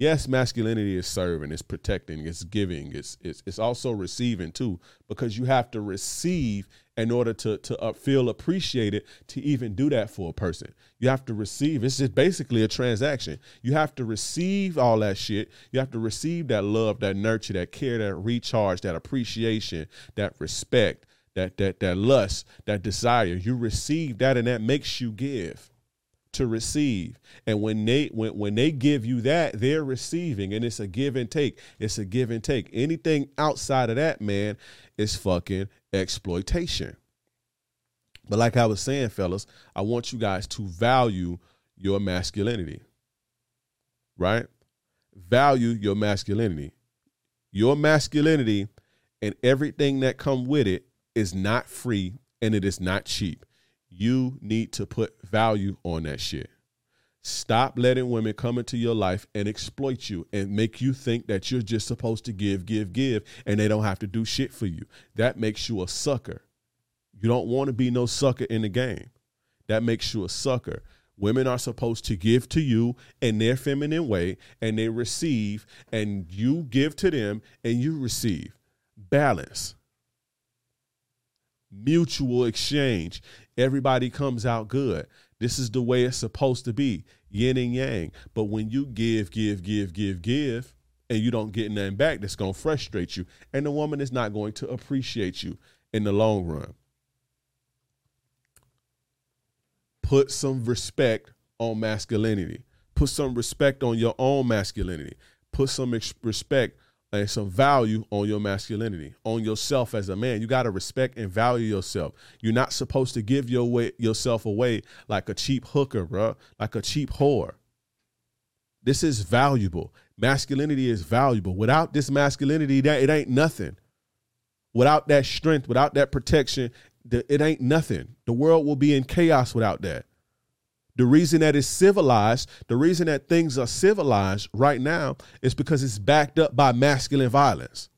S1: Yes, masculinity is serving, it's protecting, it's giving, it's it's it's also receiving too, because you have to receive in order to to uh, feel appreciated to even do that for a person. You have to receive. It's just basically a transaction. You have to receive all that shit. You have to receive that love, that nurture, that care, that recharge, that appreciation, that respect, that that that lust, that desire. You receive that, and that makes you give to receive. And when they when when they give you that, they're receiving and it's a give and take. It's a give and take. Anything outside of that, man, is fucking exploitation. But like I was saying, fellas, I want you guys to value your masculinity. Right? Value your masculinity. Your masculinity and everything that come with it is not free and it is not cheap you need to put value on that shit. Stop letting women come into your life and exploit you and make you think that you're just supposed to give, give, give, and they don't have to do shit for you. That makes you a sucker. You don't want to be no sucker in the game. That makes you a sucker. Women are supposed to give to you in their feminine way, and they receive, and you give to them, and you receive. Balance mutual exchange. Everybody comes out good. This is the way it's supposed to be yin and yang. But when you give, give, give, give, give, and you don't get nothing back, that's going to frustrate you. And the woman is not going to appreciate you in the long run. Put some respect on masculinity. Put some respect on your own masculinity. Put some respect and some value on your masculinity, on yourself as a man. You got to respect and value yourself. You're not supposed to give your way, yourself away like a cheap hooker, bro, like a cheap whore. This is valuable. Masculinity is valuable. Without this masculinity, that it ain't nothing. Without that strength, without that protection, it ain't nothing. The world will be in chaos without that. The reason that it's civilized, the reason that things are civilized right now is because it's backed up by masculine violence.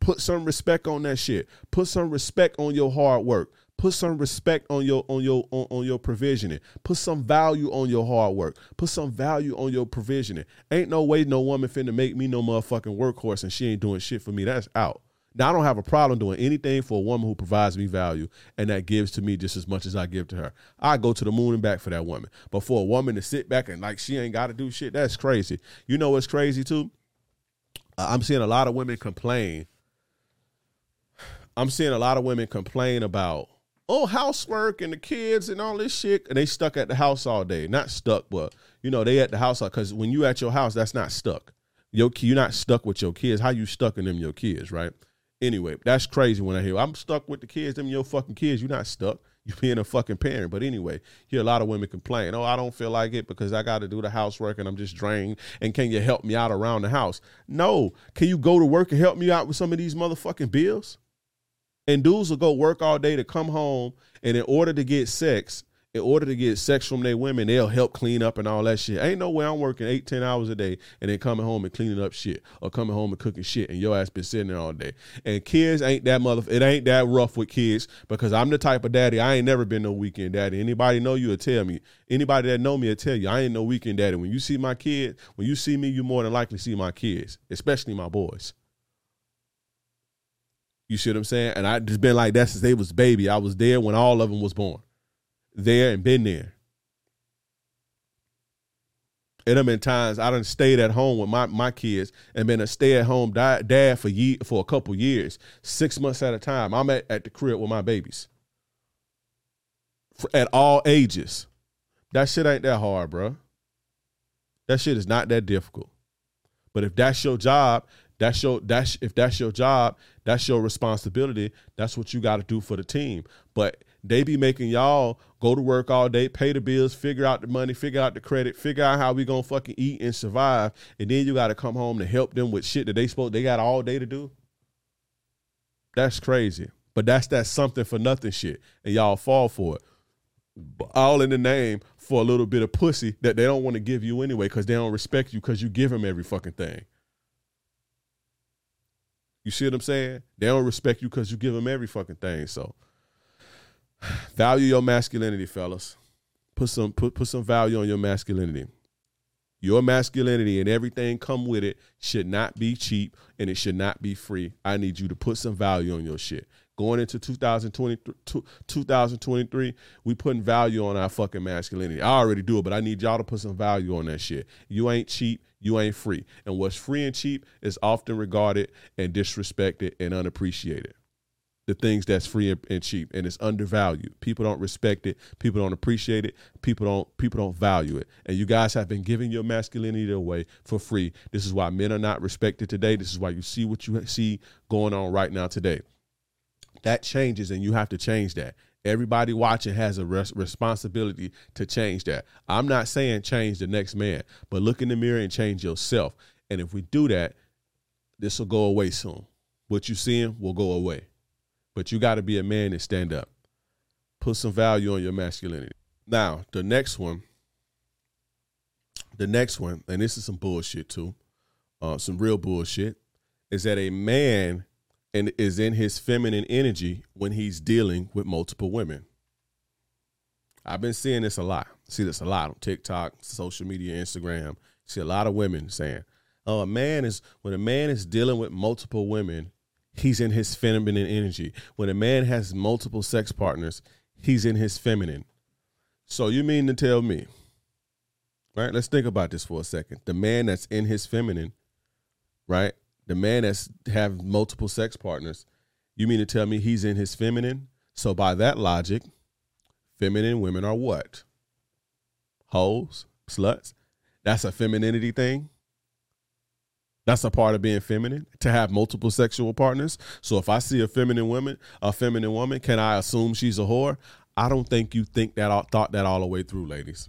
S1: Put some respect on that shit. Put some respect on your hard work. Put some respect on your on your on, on your provisioning. Put some value on your hard work. Put some value on your provisioning. Ain't no way no woman finna make me no motherfucking workhorse and she ain't doing shit for me. That's out. Now I don't have a problem doing anything for a woman who provides me value and that gives to me just as much as I give to her. I go to the moon and back for that woman. But for a woman to sit back and like she ain't got to do shit, that's crazy. You know what's crazy too? I'm seeing a lot of women complain. I'm seeing a lot of women complain about oh housework and the kids and all this shit, and they stuck at the house all day. Not stuck, but you know they at the house because when you at your house, that's not stuck. Your you're not stuck with your kids. How you stuck in them your kids, right? Anyway, that's crazy when I hear I'm stuck with the kids, them your fucking kids. You're not stuck. You being a fucking parent. But anyway, hear a lot of women complain, oh, I don't feel like it because I got to do the housework and I'm just drained. And can you help me out around the house? No. Can you go to work and help me out with some of these motherfucking bills? And dudes will go work all day to come home and in order to get sex, in order to get sex from their women, they'll help clean up and all that shit. Ain't no way I'm working eight, ten hours a day and then coming home and cleaning up shit or coming home and cooking shit and your ass been sitting there all day. And kids ain't that mother it ain't that rough with kids because I'm the type of daddy, I ain't never been no weekend daddy. Anybody know you will tell me. Anybody that know me will tell you I ain't no weekend daddy. When you see my kid, when you see me, you more than likely see my kids, especially my boys. You see what I'm saying? And I just been like that since they was baby. I was there when all of them was born there and been there. And have been times I done stayed at home with my, my kids and been a stay at home dad for ye, for a couple years, six months at a time. I'm at, at the crib with my babies for, at all ages. That shit ain't that hard, bro. That shit is not that difficult. But if that's your job, that's your that's if that's your job, that's your responsibility. That's what you got to do for the team. But they be making y'all go to work all day, pay the bills, figure out the money, figure out the credit, figure out how we gonna fucking eat and survive, and then you got to come home to help them with shit that they spoke they got all day to do. That's crazy, but that's that something for nothing shit, and y'all fall for it. All in the name for a little bit of pussy that they don't want to give you anyway because they don't respect you because you give them every fucking thing. You see what I'm saying? They don't respect you because you give them every fucking thing. So value your masculinity, fellas. Put some put put some value on your masculinity. Your masculinity and everything come with it should not be cheap and it should not be free. I need you to put some value on your shit. Going into 2023, 2023, we putting value on our fucking masculinity. I already do it, but I need y'all to put some value on that shit. You ain't cheap, you ain't free. And what's free and cheap is often regarded and disrespected and unappreciated the things that's free and cheap and it's undervalued. People don't respect it. People don't appreciate it. People don't people don't value it. And you guys have been giving your masculinity away for free. This is why men are not respected today. This is why you see what you see going on right now today. That changes and you have to change that. Everybody watching has a res- responsibility to change that. I'm not saying change the next man, but look in the mirror and change yourself. And if we do that, this will go away soon. What you're seeing will go away. But you got to be a man and stand up. Put some value on your masculinity. Now, the next one, the next one, and this is some bullshit too, uh, some real bullshit, is that a man and is in his feminine energy when he's dealing with multiple women. I've been seeing this a lot. See this a lot on TikTok, social media, Instagram. See a lot of women saying, "Oh, a man is when a man is dealing with multiple women, he's in his feminine energy. When a man has multiple sex partners, he's in his feminine. So you mean to tell me, right? Let's think about this for a second. The man that's in his feminine, right? The man that's have multiple sex partners, you mean to tell me he's in his feminine? So by that logic, feminine women are what? Hoes, sluts. That's a femininity thing. That's a part of being feminine to have multiple sexual partners. So if I see a feminine woman, a feminine woman, can I assume she's a whore? I don't think you think that thought that all the way through, ladies.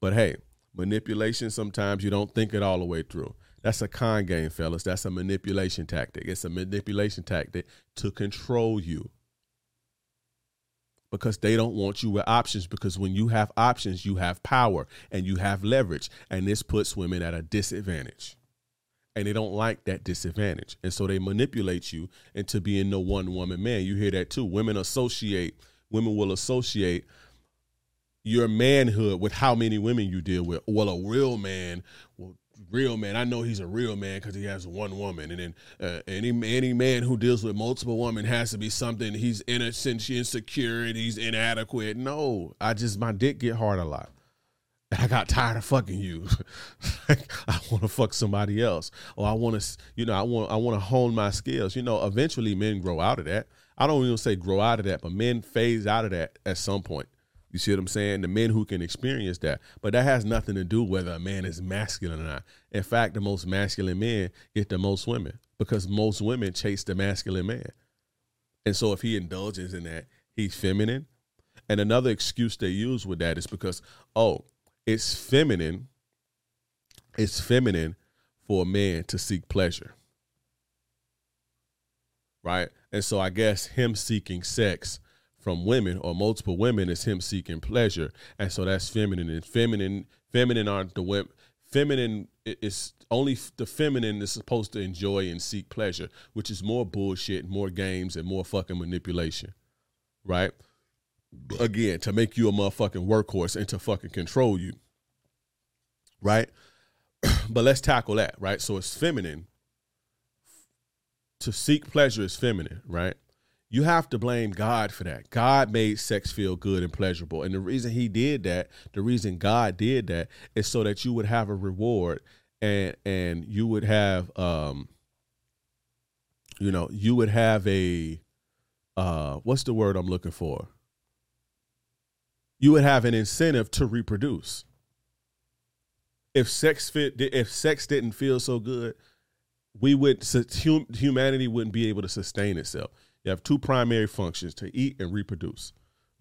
S1: But hey, manipulation sometimes you don't think it all the way through. That's a con game, fellas. That's a manipulation tactic. It's a manipulation tactic to control you. Because they don't want you with options. Because when you have options, you have power and you have leverage. And this puts women at a disadvantage and they don't like that disadvantage. And so they manipulate you into being the one woman man. You hear that too. Women associate, women will associate your manhood with how many women you deal with. Well, a real man well, real man. I know he's a real man because he has one woman, and then uh, any any man who deals with multiple women has to be something. He's innocent, insecure, and he's inadequate. No, I just my dick get hard a lot. I got tired of fucking you. I want to fuck somebody else, or I want to, you know, I want I want to hone my skills. You know, eventually men grow out of that. I don't even say grow out of that, but men phase out of that at some point. You see what I'm saying? The men who can experience that. But that has nothing to do whether a man is masculine or not. In fact, the most masculine men get the most women because most women chase the masculine man. And so if he indulges in that, he's feminine. And another excuse they use with that is because, oh, it's feminine. It's feminine for a man to seek pleasure. Right? And so I guess him seeking sex from women or multiple women is him seeking pleasure, and so that's feminine. And feminine, feminine aren't the women. Feminine is only the feminine is supposed to enjoy and seek pleasure, which is more bullshit, more games, and more fucking manipulation, right? Again, to make you a motherfucking workhorse and to fucking control you, right? but let's tackle that, right? So it's feminine. To seek pleasure is feminine, right? you have to blame God for that. God made sex feel good and pleasurable. And the reason he did that, the reason God did that is so that you would have a reward and and you would have um you know, you would have a uh what's the word I'm looking for? You would have an incentive to reproduce. If sex fit if sex didn't feel so good, we would humanity wouldn't be able to sustain itself you have two primary functions to eat and reproduce,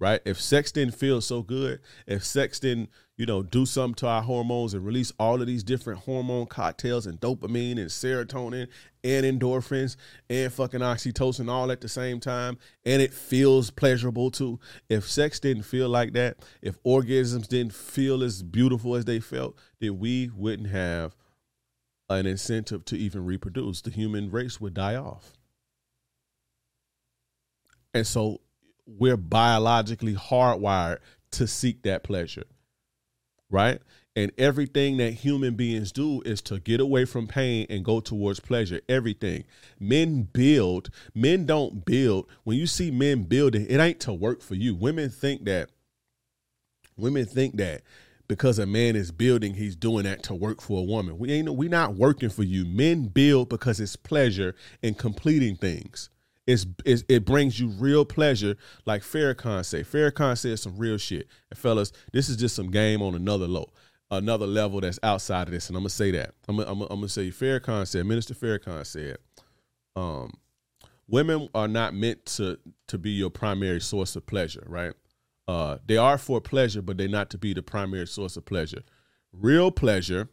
S1: right? If sex didn't feel so good, if sex didn't, you know, do something to our hormones and release all of these different hormone cocktails and dopamine and serotonin and endorphins and fucking oxytocin all at the same time, and it feels pleasurable too. If sex didn't feel like that, if orgasms didn't feel as beautiful as they felt, then we wouldn't have an incentive to even reproduce. The human race would die off. And so we're biologically hardwired to seek that pleasure. Right? And everything that human beings do is to get away from pain and go towards pleasure. Everything. Men build, men don't build. When you see men building, it ain't to work for you. Women think that, women think that because a man is building, he's doing that to work for a woman. We ain't we not working for you. Men build because it's pleasure in completing things. It's, it's, it brings you real pleasure, like Farrakhan said. Farrakhan said some real shit. And fellas, this is just some game on another low, another level that's outside of this. And I'm gonna say that. I'm gonna, I'm I'm gonna say Farrakhan said. Minister Farrakhan said, um, women are not meant to to be your primary source of pleasure, right? Uh, they are for pleasure, but they're not to be the primary source of pleasure. Real pleasure,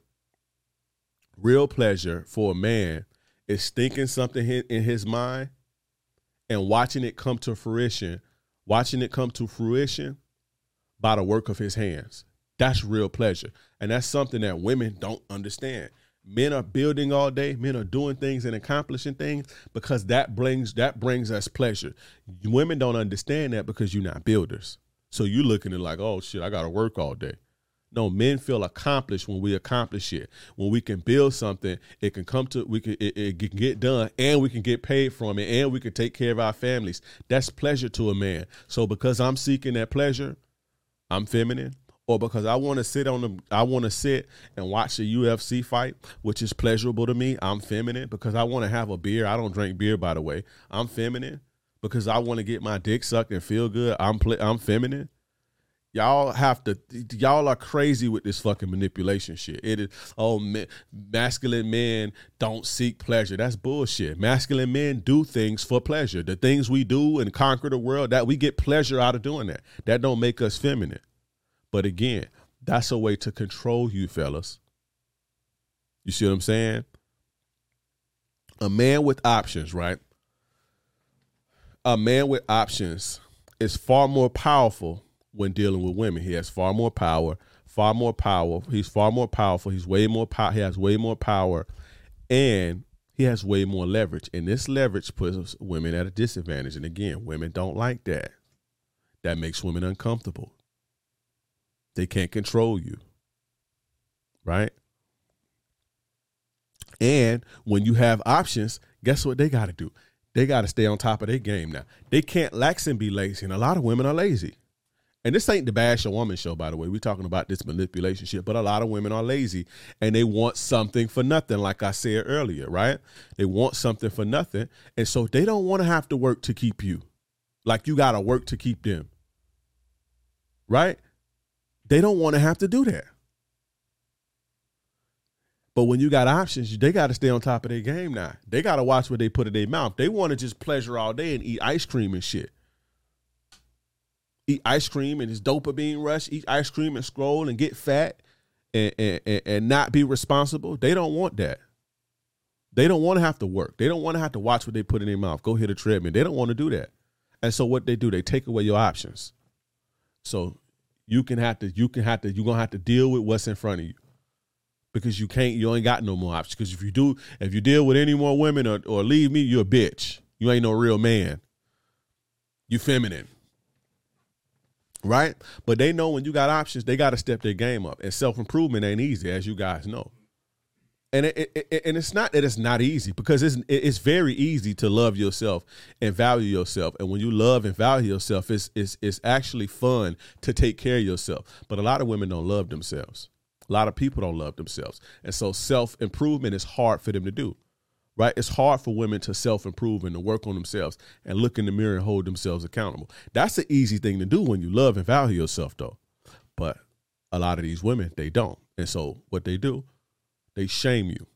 S1: real pleasure for a man is thinking something in his mind and watching it come to fruition, watching it come to fruition by the work of his hands. That's real pleasure. And that's something that women don't understand. Men are building all day, men are doing things and accomplishing things because that brings that brings us pleasure. Women don't understand that because you're not builders. So you're looking at like, oh shit, I gotta work all day. No, men feel accomplished when we accomplish it. When we can build something, it can come to we can it, it, can get done, and we can get paid from it, and we can take care of our families. That's pleasure to a man. So because I'm seeking that pleasure, I'm feminine. Or because I want to sit on the, I want to sit and watch a UFC fight, which is pleasurable to me. I'm feminine because I want to have a beer. I don't drink beer, by the way. I'm feminine because I want to get my dick sucked and feel good. I'm I'm feminine Y'all have to. Y'all are crazy with this fucking manipulation shit. It is oh, masculine men don't seek pleasure. That's bullshit. Masculine men do things for pleasure. The things we do and conquer the world that we get pleasure out of doing that. That don't make us feminine. But again, that's a way to control you, fellas. You see what I'm saying? A man with options, right? A man with options is far more powerful when dealing with women. He has far more power, far more power. He's far more powerful. He's way more power. He has way more power, and he has way more leverage. And this leverage puts women at a disadvantage. And again, women don't like that. That makes women uncomfortable. They can't control you, right? And when you have options, guess what they got to do? They got to stay on top of their game now. They can't lax and be lazy. And a lot of women are lazy. And this ain't the bash a woman show, by the way. We're talking about this manipulation shit, but a lot of women are lazy and they want something for nothing, like I said earlier, right? They want something for nothing. And so they don't want to have to work to keep you. Like you got to work to keep them, right? They don't want to have to do that. But when you got options, they got to stay on top of their game now. They got to watch what they put in their mouth. They want to just pleasure all day and eat ice cream and shit. Eat ice cream and it's dopamine rush. Eat ice cream and scroll and get fat and, and, and not be responsible. They don't want that. They don't want to have to work. They don't want to have to watch what they put in their mouth. Go hit a treadmill. They don't want to do that. And so what they do, they take away your options. So you can have to, you can have to, you're gonna have to deal with what's in front of you because you can't you ain't got no more options because if you do if you deal with any more women or, or leave me you're a bitch you ain't no real man you feminine right? But they know when you got options they got to step their game up. And self-improvement ain't easy as you guys know. And it, it, and it's not that it's not easy because it's it's very easy to love yourself and value yourself. And when you love and value yourself it's it's it's actually fun to take care of yourself. But a lot of women don't love themselves. A lot of people don't love themselves. And so self improvement is hard for them to do, right? It's hard for women to self improve and to work on themselves and look in the mirror and hold themselves accountable. That's the easy thing to do when you love and value yourself, though. But a lot of these women, they don't. And so what they do, they shame you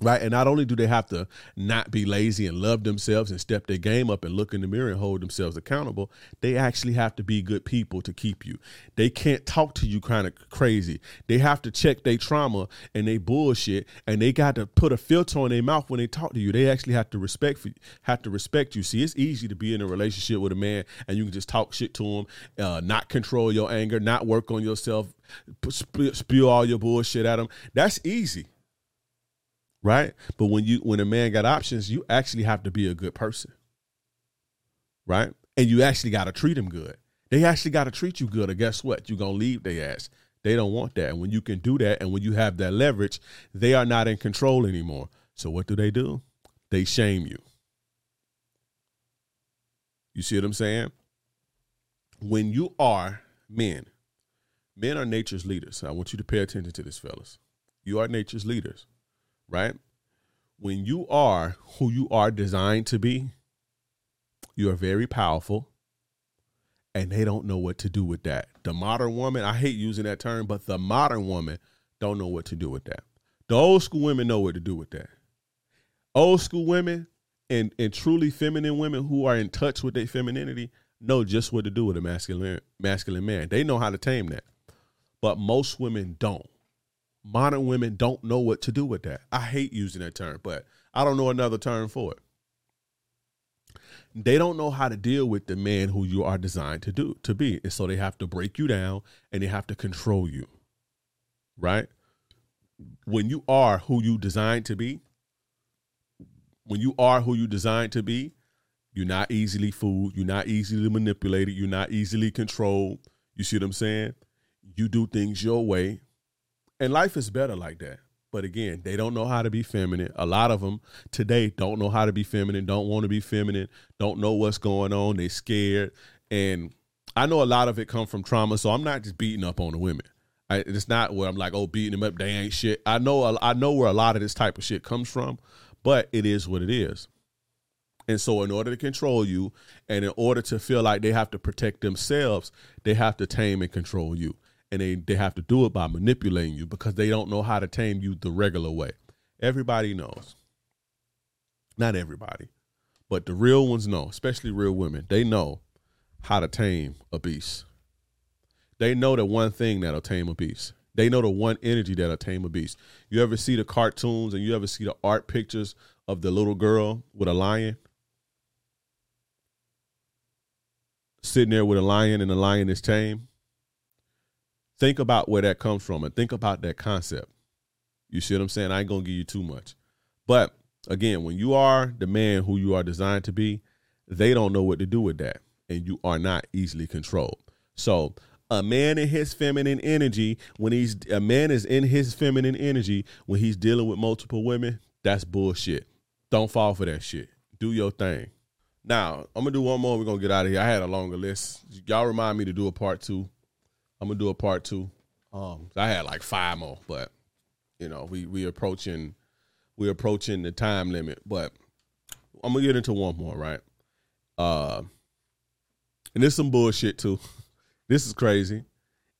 S1: Right. And not only do they have to not be lazy and love themselves and step their game up and look in the mirror and hold themselves accountable, they actually have to be good people to keep you. They can't talk to you kind of crazy. They have to check their trauma and they bullshit and they got to put a filter on their mouth when they talk to you. They actually have to respect for, you, have to respect you. See, it's easy to be in a relationship with a man and you can just talk shit to him, uh, not control your anger, not work on yourself, spew all your bullshit at him. That's easy right? But when you when a man got options, you actually have to be a good person, right? And you actually got to treat him good. They actually got to treat you good, or guess what? You're gonna leave their ass. They don't want that. And when you can do that, and when you have that leverage, they are not in control anymore. So what do they do? They shame you. You see what I'm saying? When you are men, men are nature's leaders. I want you to pay attention to this, fellas. You are nature's leaders right? When you are who you are designed to be, you are very powerful and they don't know what to do with that. The modern woman, I hate using that term, but the modern woman don't know what to do with that. The old school women know what to do with that. Old school women and, and truly feminine women who are in touch with their femininity know just what to do with a masculine masculine man. They know how to tame that. But most women don't modern women don't know what to do with that. I hate using that term, but I don't know another term for it. They don't know how to deal with the man who you are designed to do to be. And so they have to break you down and they have to control you. Right? When you are who you designed to be, when you are who you designed to be, you're not easily fooled, you're not easily manipulated, you're not easily controlled. You see what I'm saying? You do things your way and life is better like that. But again, they don't know how to be feminine. A lot of them today don't know how to be feminine, don't want to be feminine, don't know what's going on. They're scared. And I know a lot of it come from trauma. So I'm not just beating up on the women. I, it's not where I'm like, oh, beating them up, they ain't shit. I know, I know where a lot of this type of shit comes from, but it is what it is. And so, in order to control you, and in order to feel like they have to protect themselves, they have to tame and control you and they, they have to do it by manipulating you because they don't know how to tame you the regular way. Everybody knows. Not everybody, but the real ones know, especially real women. They know how to tame a beast. They know the one thing that'll tame a beast. They know the one energy that'll tame a beast. You ever see the cartoons and you ever see the art pictures of the little girl with a lion? Sitting there with a lion and the lion is tame think about where that comes from and think about that concept. You see what I'm saying? I ain't gonna give you too much. But again, when you are the man who you are designed to be, they don't know what to do with that. And you are not easily controlled. So a man in his feminine energy when he's a man is in his feminine energy when he's dealing with multiple women that's bullshit don't fall for that shit do your thing now i'm gonna do one more we're gonna get out of here i had a longer list y'all remind me to do a part two i'm gonna do a part two um i had like five more but you know we we approaching we're approaching the time limit but i'm gonna get into one more right uh and there's some bullshit too This is crazy.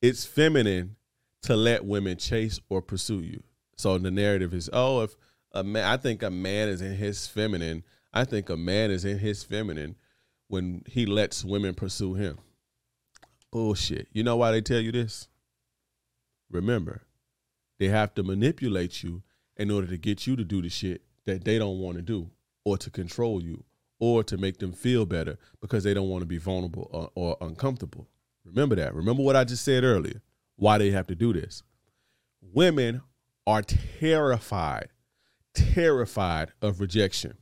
S1: It's feminine to let women chase or pursue you. So the narrative is, oh, if a man, I think a man is in his feminine. I think a man is in his feminine when he lets women pursue him. Bullshit. You know why they tell you this? Remember, they have to manipulate you in order to get you to do the shit that they don't want to do or to control you or to make them feel better because they don't want to be vulnerable or, or uncomfortable. Remember that. Remember what I just said earlier. Why they have to do this. Women are terrified, terrified of rejection.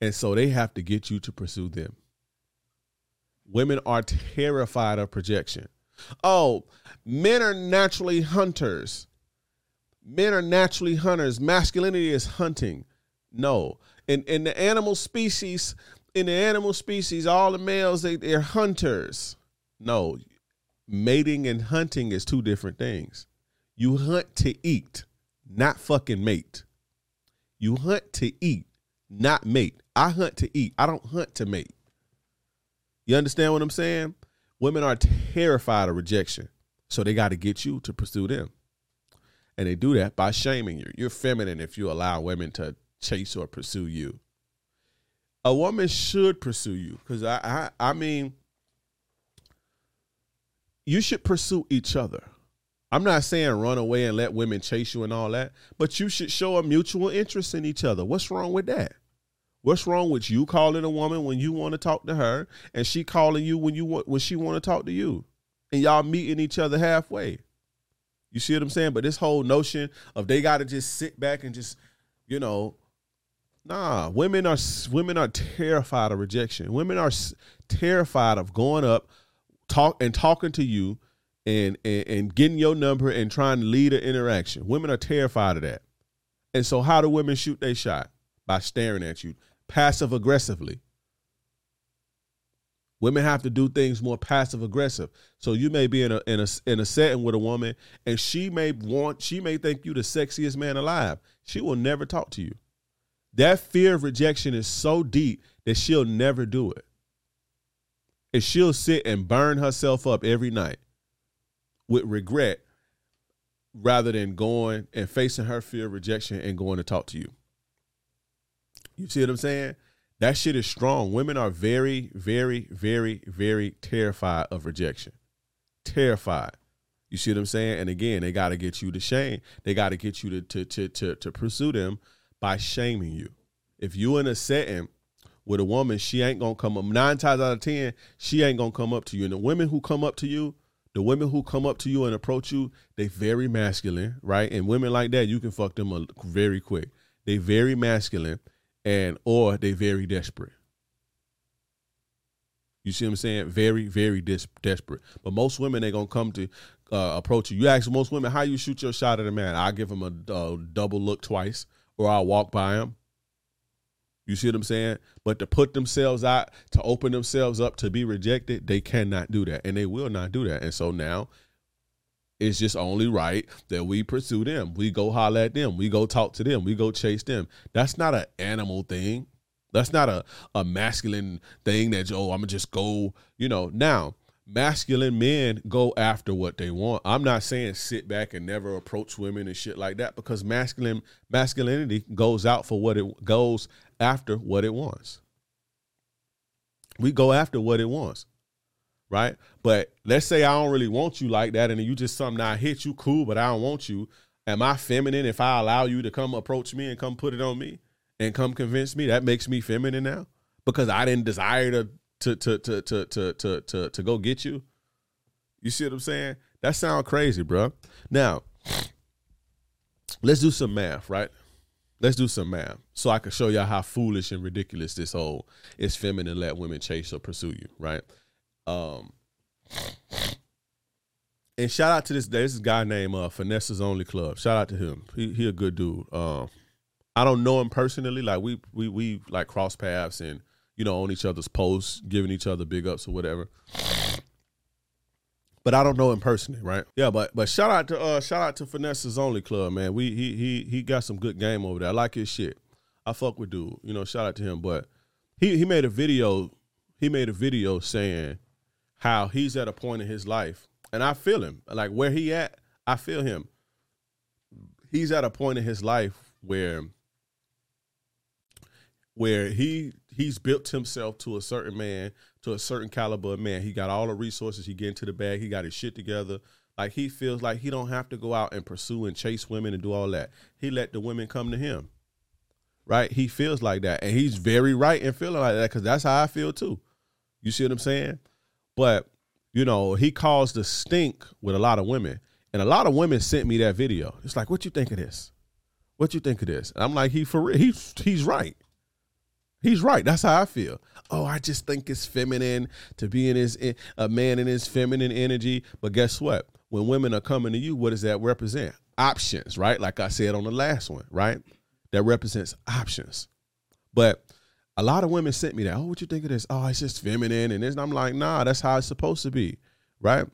S1: And so they have to get you to pursue them. Women are terrified of projection. Oh, men are naturally hunters. Men are naturally hunters. Masculinity is hunting. No. In in the animal species, in the animal species, all the males they, they're hunters. No, mating and hunting is two different things. You hunt to eat, not fucking mate. You hunt to eat, not mate. I hunt to eat. I don't hunt to mate. You understand what I'm saying? Women are terrified of rejection, so they got to get you to pursue them. And they do that by shaming you. You're feminine if you allow women to chase or pursue you. A woman should pursue you because I, I, I mean, you should pursue each other. I'm not saying run away and let women chase you and all that, but you should show a mutual interest in each other. What's wrong with that? What's wrong with you calling a woman when you want to talk to her and she calling you when you want when she want to talk to you? And y'all meeting each other halfway. You see what I'm saying? But this whole notion of they got to just sit back and just, you know, nah, women are women are terrified of rejection. Women are terrified of going up talk and talking to you and, and and getting your number and trying to lead an interaction. Women are terrified of that. And so how do women shoot their shot? By staring at you passive aggressively. Women have to do things more passive aggressive. So you may be in a in a in a setting with a woman and she may want she may think you the sexiest man alive. She will never talk to you. That fear of rejection is so deep that she'll never do it is she'll sit and burn herself up every night with regret rather than going and facing her fear of rejection and going to talk to you. You see what I'm saying? That shit is strong. Women are very, very, very, very terrified of rejection. Terrified. You see what I'm saying? And again, they got to get you to shame. They got to get you to, to to to to pursue them by shaming you. If you in a setting with a woman, she ain't gonna come up. Nine times out of ten, she ain't gonna come up to you. And the women who come up to you, the women who come up to you and approach you, they very masculine, right? And women like that, you can fuck them very quick. They very masculine, and or they very desperate. You see what I'm saying? Very, very des- desperate. But most women, they're gonna come to uh, approach you. You ask most women how you shoot your shot at a man. I give him a, a double look twice, or I'll walk by him you see what I'm saying? But to put themselves out, to open themselves up to be rejected, they cannot do that. And they will not do that. And so now it's just only right that we pursue them. We go holler at them. We go talk to them. We go chase them. That's not an animal thing. That's not a, a masculine thing that, oh, I'm going to just go, you know. Now, masculine men go after what they want. I'm not saying sit back and never approach women and shit like that because masculine masculinity goes out for what it goes after what it wants. We go after what it wants. Right? But let's say I don't really want you like that and you just something I hit you cool, but I don't want you. Am I feminine if I allow you to come approach me and come put it on me and come convince me? That makes me feminine now? Because I didn't desire to to to to to to to to, to go get you. You see what I'm saying? That sounds crazy, bro. Now, let's do some math, right? Let's do some math so I can show y'all how foolish and ridiculous this whole it's feminine let women chase or pursue you, right? Um And shout out to this this guy named uh, Finesse's Only Club. Shout out to him. He he a good dude. Um, I don't know him personally. Like we we we like cross paths and you know on each other's posts, giving each other big ups or whatever. But I don't know him personally, right? Yeah, but but shout out to uh shout out to Finesse's Only Club, man. We he he he got some good game over there. I like his shit. I fuck with dude. You know, shout out to him. But he he made a video. He made a video saying how he's at a point in his life and I feel him. Like where he at, I feel him. He's at a point in his life where where he he's built himself to a certain man, to a certain caliber of man. He got all the resources. He get into the bag. He got his shit together. Like he feels like he don't have to go out and pursue and chase women and do all that. He let the women come to him. Right? He feels like that, and he's very right in feeling like that because that's how I feel too. You see what I'm saying? But you know, he caused a stink with a lot of women. And a lot of women sent me that video. It's like, what you think of this? What you think of this? And I'm like, he for real. He's he's right. He's right. That's how I feel. Oh, I just think it's feminine to be in his a man in his feminine energy. But guess what? When women are coming to you, what does that represent? Options, right? Like I said on the last one, right? That represents options. But a lot of women sent me that. Oh, what you think of this? Oh, it's just feminine and this. And I'm like, nah, that's how it's supposed to be, right?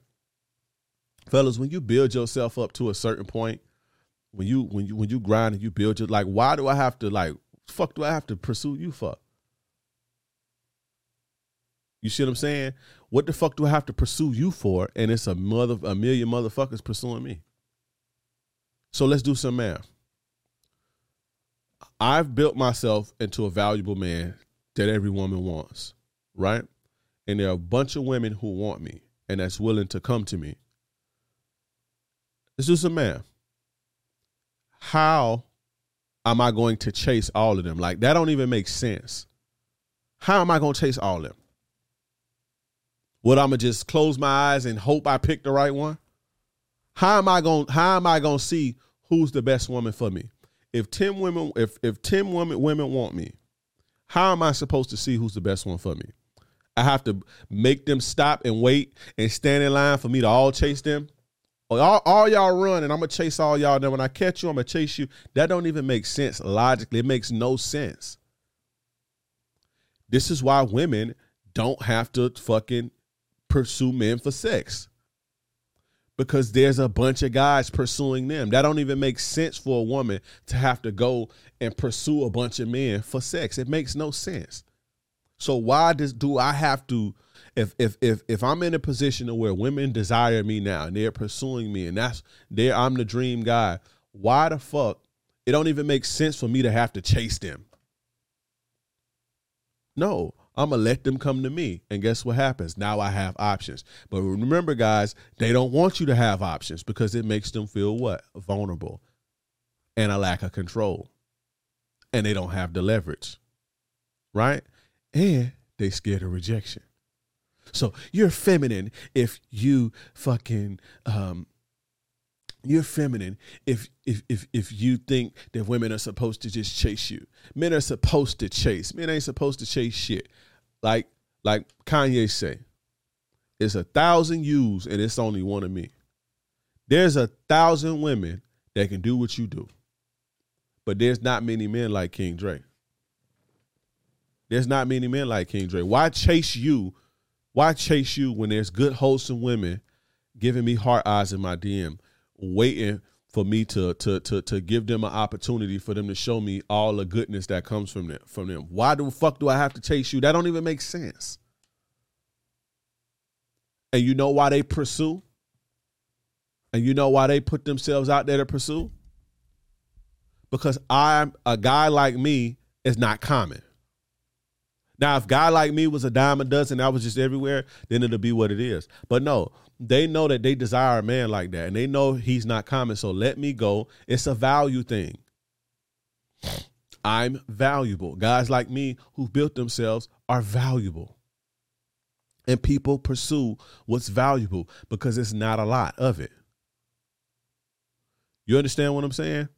S1: Fellas, when you build yourself up to a certain point, when you when you when you grind and you build your like, why do I have to like fuck do I have to pursue you for? You see what I'm saying? What the fuck do I have to pursue you for? And it's a mother a million motherfuckers pursuing me. So let's do some math. I've built myself into a valuable man that every woman wants, right? And there are a bunch of women who want me and that's willing to come to me. Let's do some math. How am I going to chase all of them? Like that don't even make sense. How am I going to chase all of them? What I'm gonna just close my eyes and hope I pick the right one? How am I going how am I going to see who's the best woman for me? If 10 women if if 10 women women want me how am i supposed to see who's the best one for me? I have to make them stop and wait and stand in line for me to all chase them? All, all y'all run and i'm gonna chase all y'all then when i catch you i'm gonna chase you. That don't even make sense logically. It makes no sense. This is why women don't have to fucking pursue men for sex because there's a bunch of guys pursuing them. That don't even make sense for a woman to have to go and pursue a bunch of men for sex. It makes no sense. So why does do I have to if if if if I'm in a position where women desire me now and they're pursuing me and that's there I'm the dream guy, why the fuck it don't even make sense for me to have to chase them? No, I'm gonna let them come to me. And guess what happens? Now I have options. But remember, guys, they don't want you to have options because it makes them feel what? Vulnerable and a lack of control. And they don't have the leverage. Right? And they scared of rejection. So you're feminine if you fucking um you're feminine if if if if you think that women are supposed to just chase you. Men are supposed to chase. Men ain't supposed to chase shit like like Kanye say, it's a thousand yous and it's only one of me. There's a thousand women that can do what you do. But there's not many men like King Dre. There's not many men like King Dre. Why chase you? Why chase you when there's good, wholesome women giving me heart eyes in my DM, waiting for me to to to to give them an opportunity for them to show me all the goodness that comes from them from them. Why the fuck do I have to chase you? That don't even make sense. And you know why they pursue? And you know why they put themselves out there to pursue? Because I'm a guy like me is not common. Now, if guy like me was a dime a dozen, I was just everywhere, then it'll be what it is. But no, they know that they desire a man like that, and they know he's not common. So let me go. It's a value thing. I'm valuable. Guys like me who built themselves are valuable. And people pursue what's valuable because it's not a lot of it. You understand what I'm saying?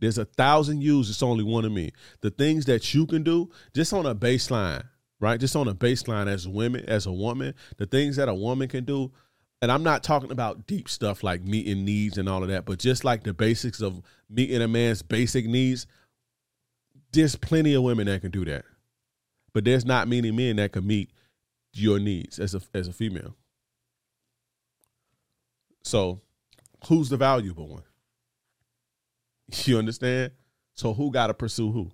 S1: There's a thousand yous, it's only one of me. The things that you can do, just on a baseline, right? Just on a baseline as women, as a woman, the things that a woman can do. And I'm not talking about deep stuff like meeting needs and all of that, but just like the basics of meeting a man's basic needs, there's plenty of women that can do that. But there's not many men that can meet your needs as a as a female. So, who's the valuable one? You understand? So who got to pursue who?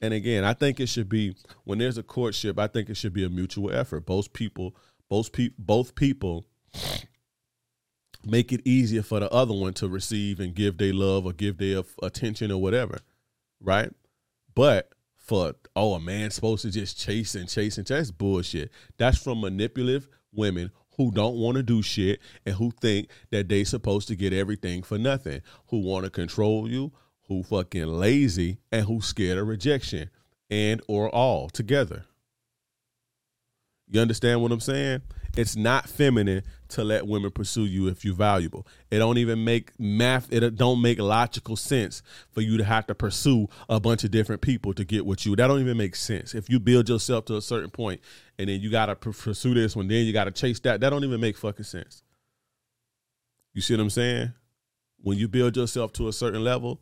S1: And again, I think it should be when there's a courtship. I think it should be a mutual effort. Both people, both people, both people make it easier for the other one to receive and give their love or give their attention or whatever, right? But for oh, a man's supposed to just chase and chase and chase, bullshit. That's from manipulative women who don't want to do shit and who think that they supposed to get everything for nothing, who want to control you, who fucking lazy, and who scared of rejection, and or all together. You understand what I'm saying? It's not feminine to let women pursue you if you're valuable. It don't even make math. It don't make logical sense for you to have to pursue a bunch of different people to get what you. That don't even make sense. If you build yourself to a certain point and then you gotta pursue this one, then you gotta chase that. That don't even make fucking sense. You see what I'm saying? When you build yourself to a certain level,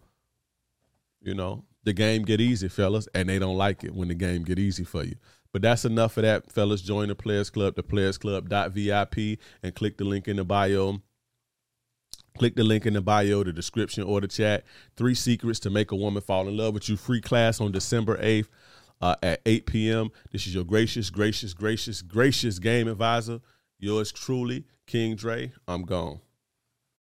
S1: you know the game get easy, fellas, and they don't like it when the game get easy for you. But that's enough of that, fellas. Join the Players Club, the Players Club.vip, and click the link in the bio. Click the link in the bio, the description, or the chat. Three secrets to make a woman fall in love with you. Free class on December 8th uh, at 8 p.m. This is your gracious, gracious, gracious, gracious game advisor. Yours truly, King Dre. I'm gone.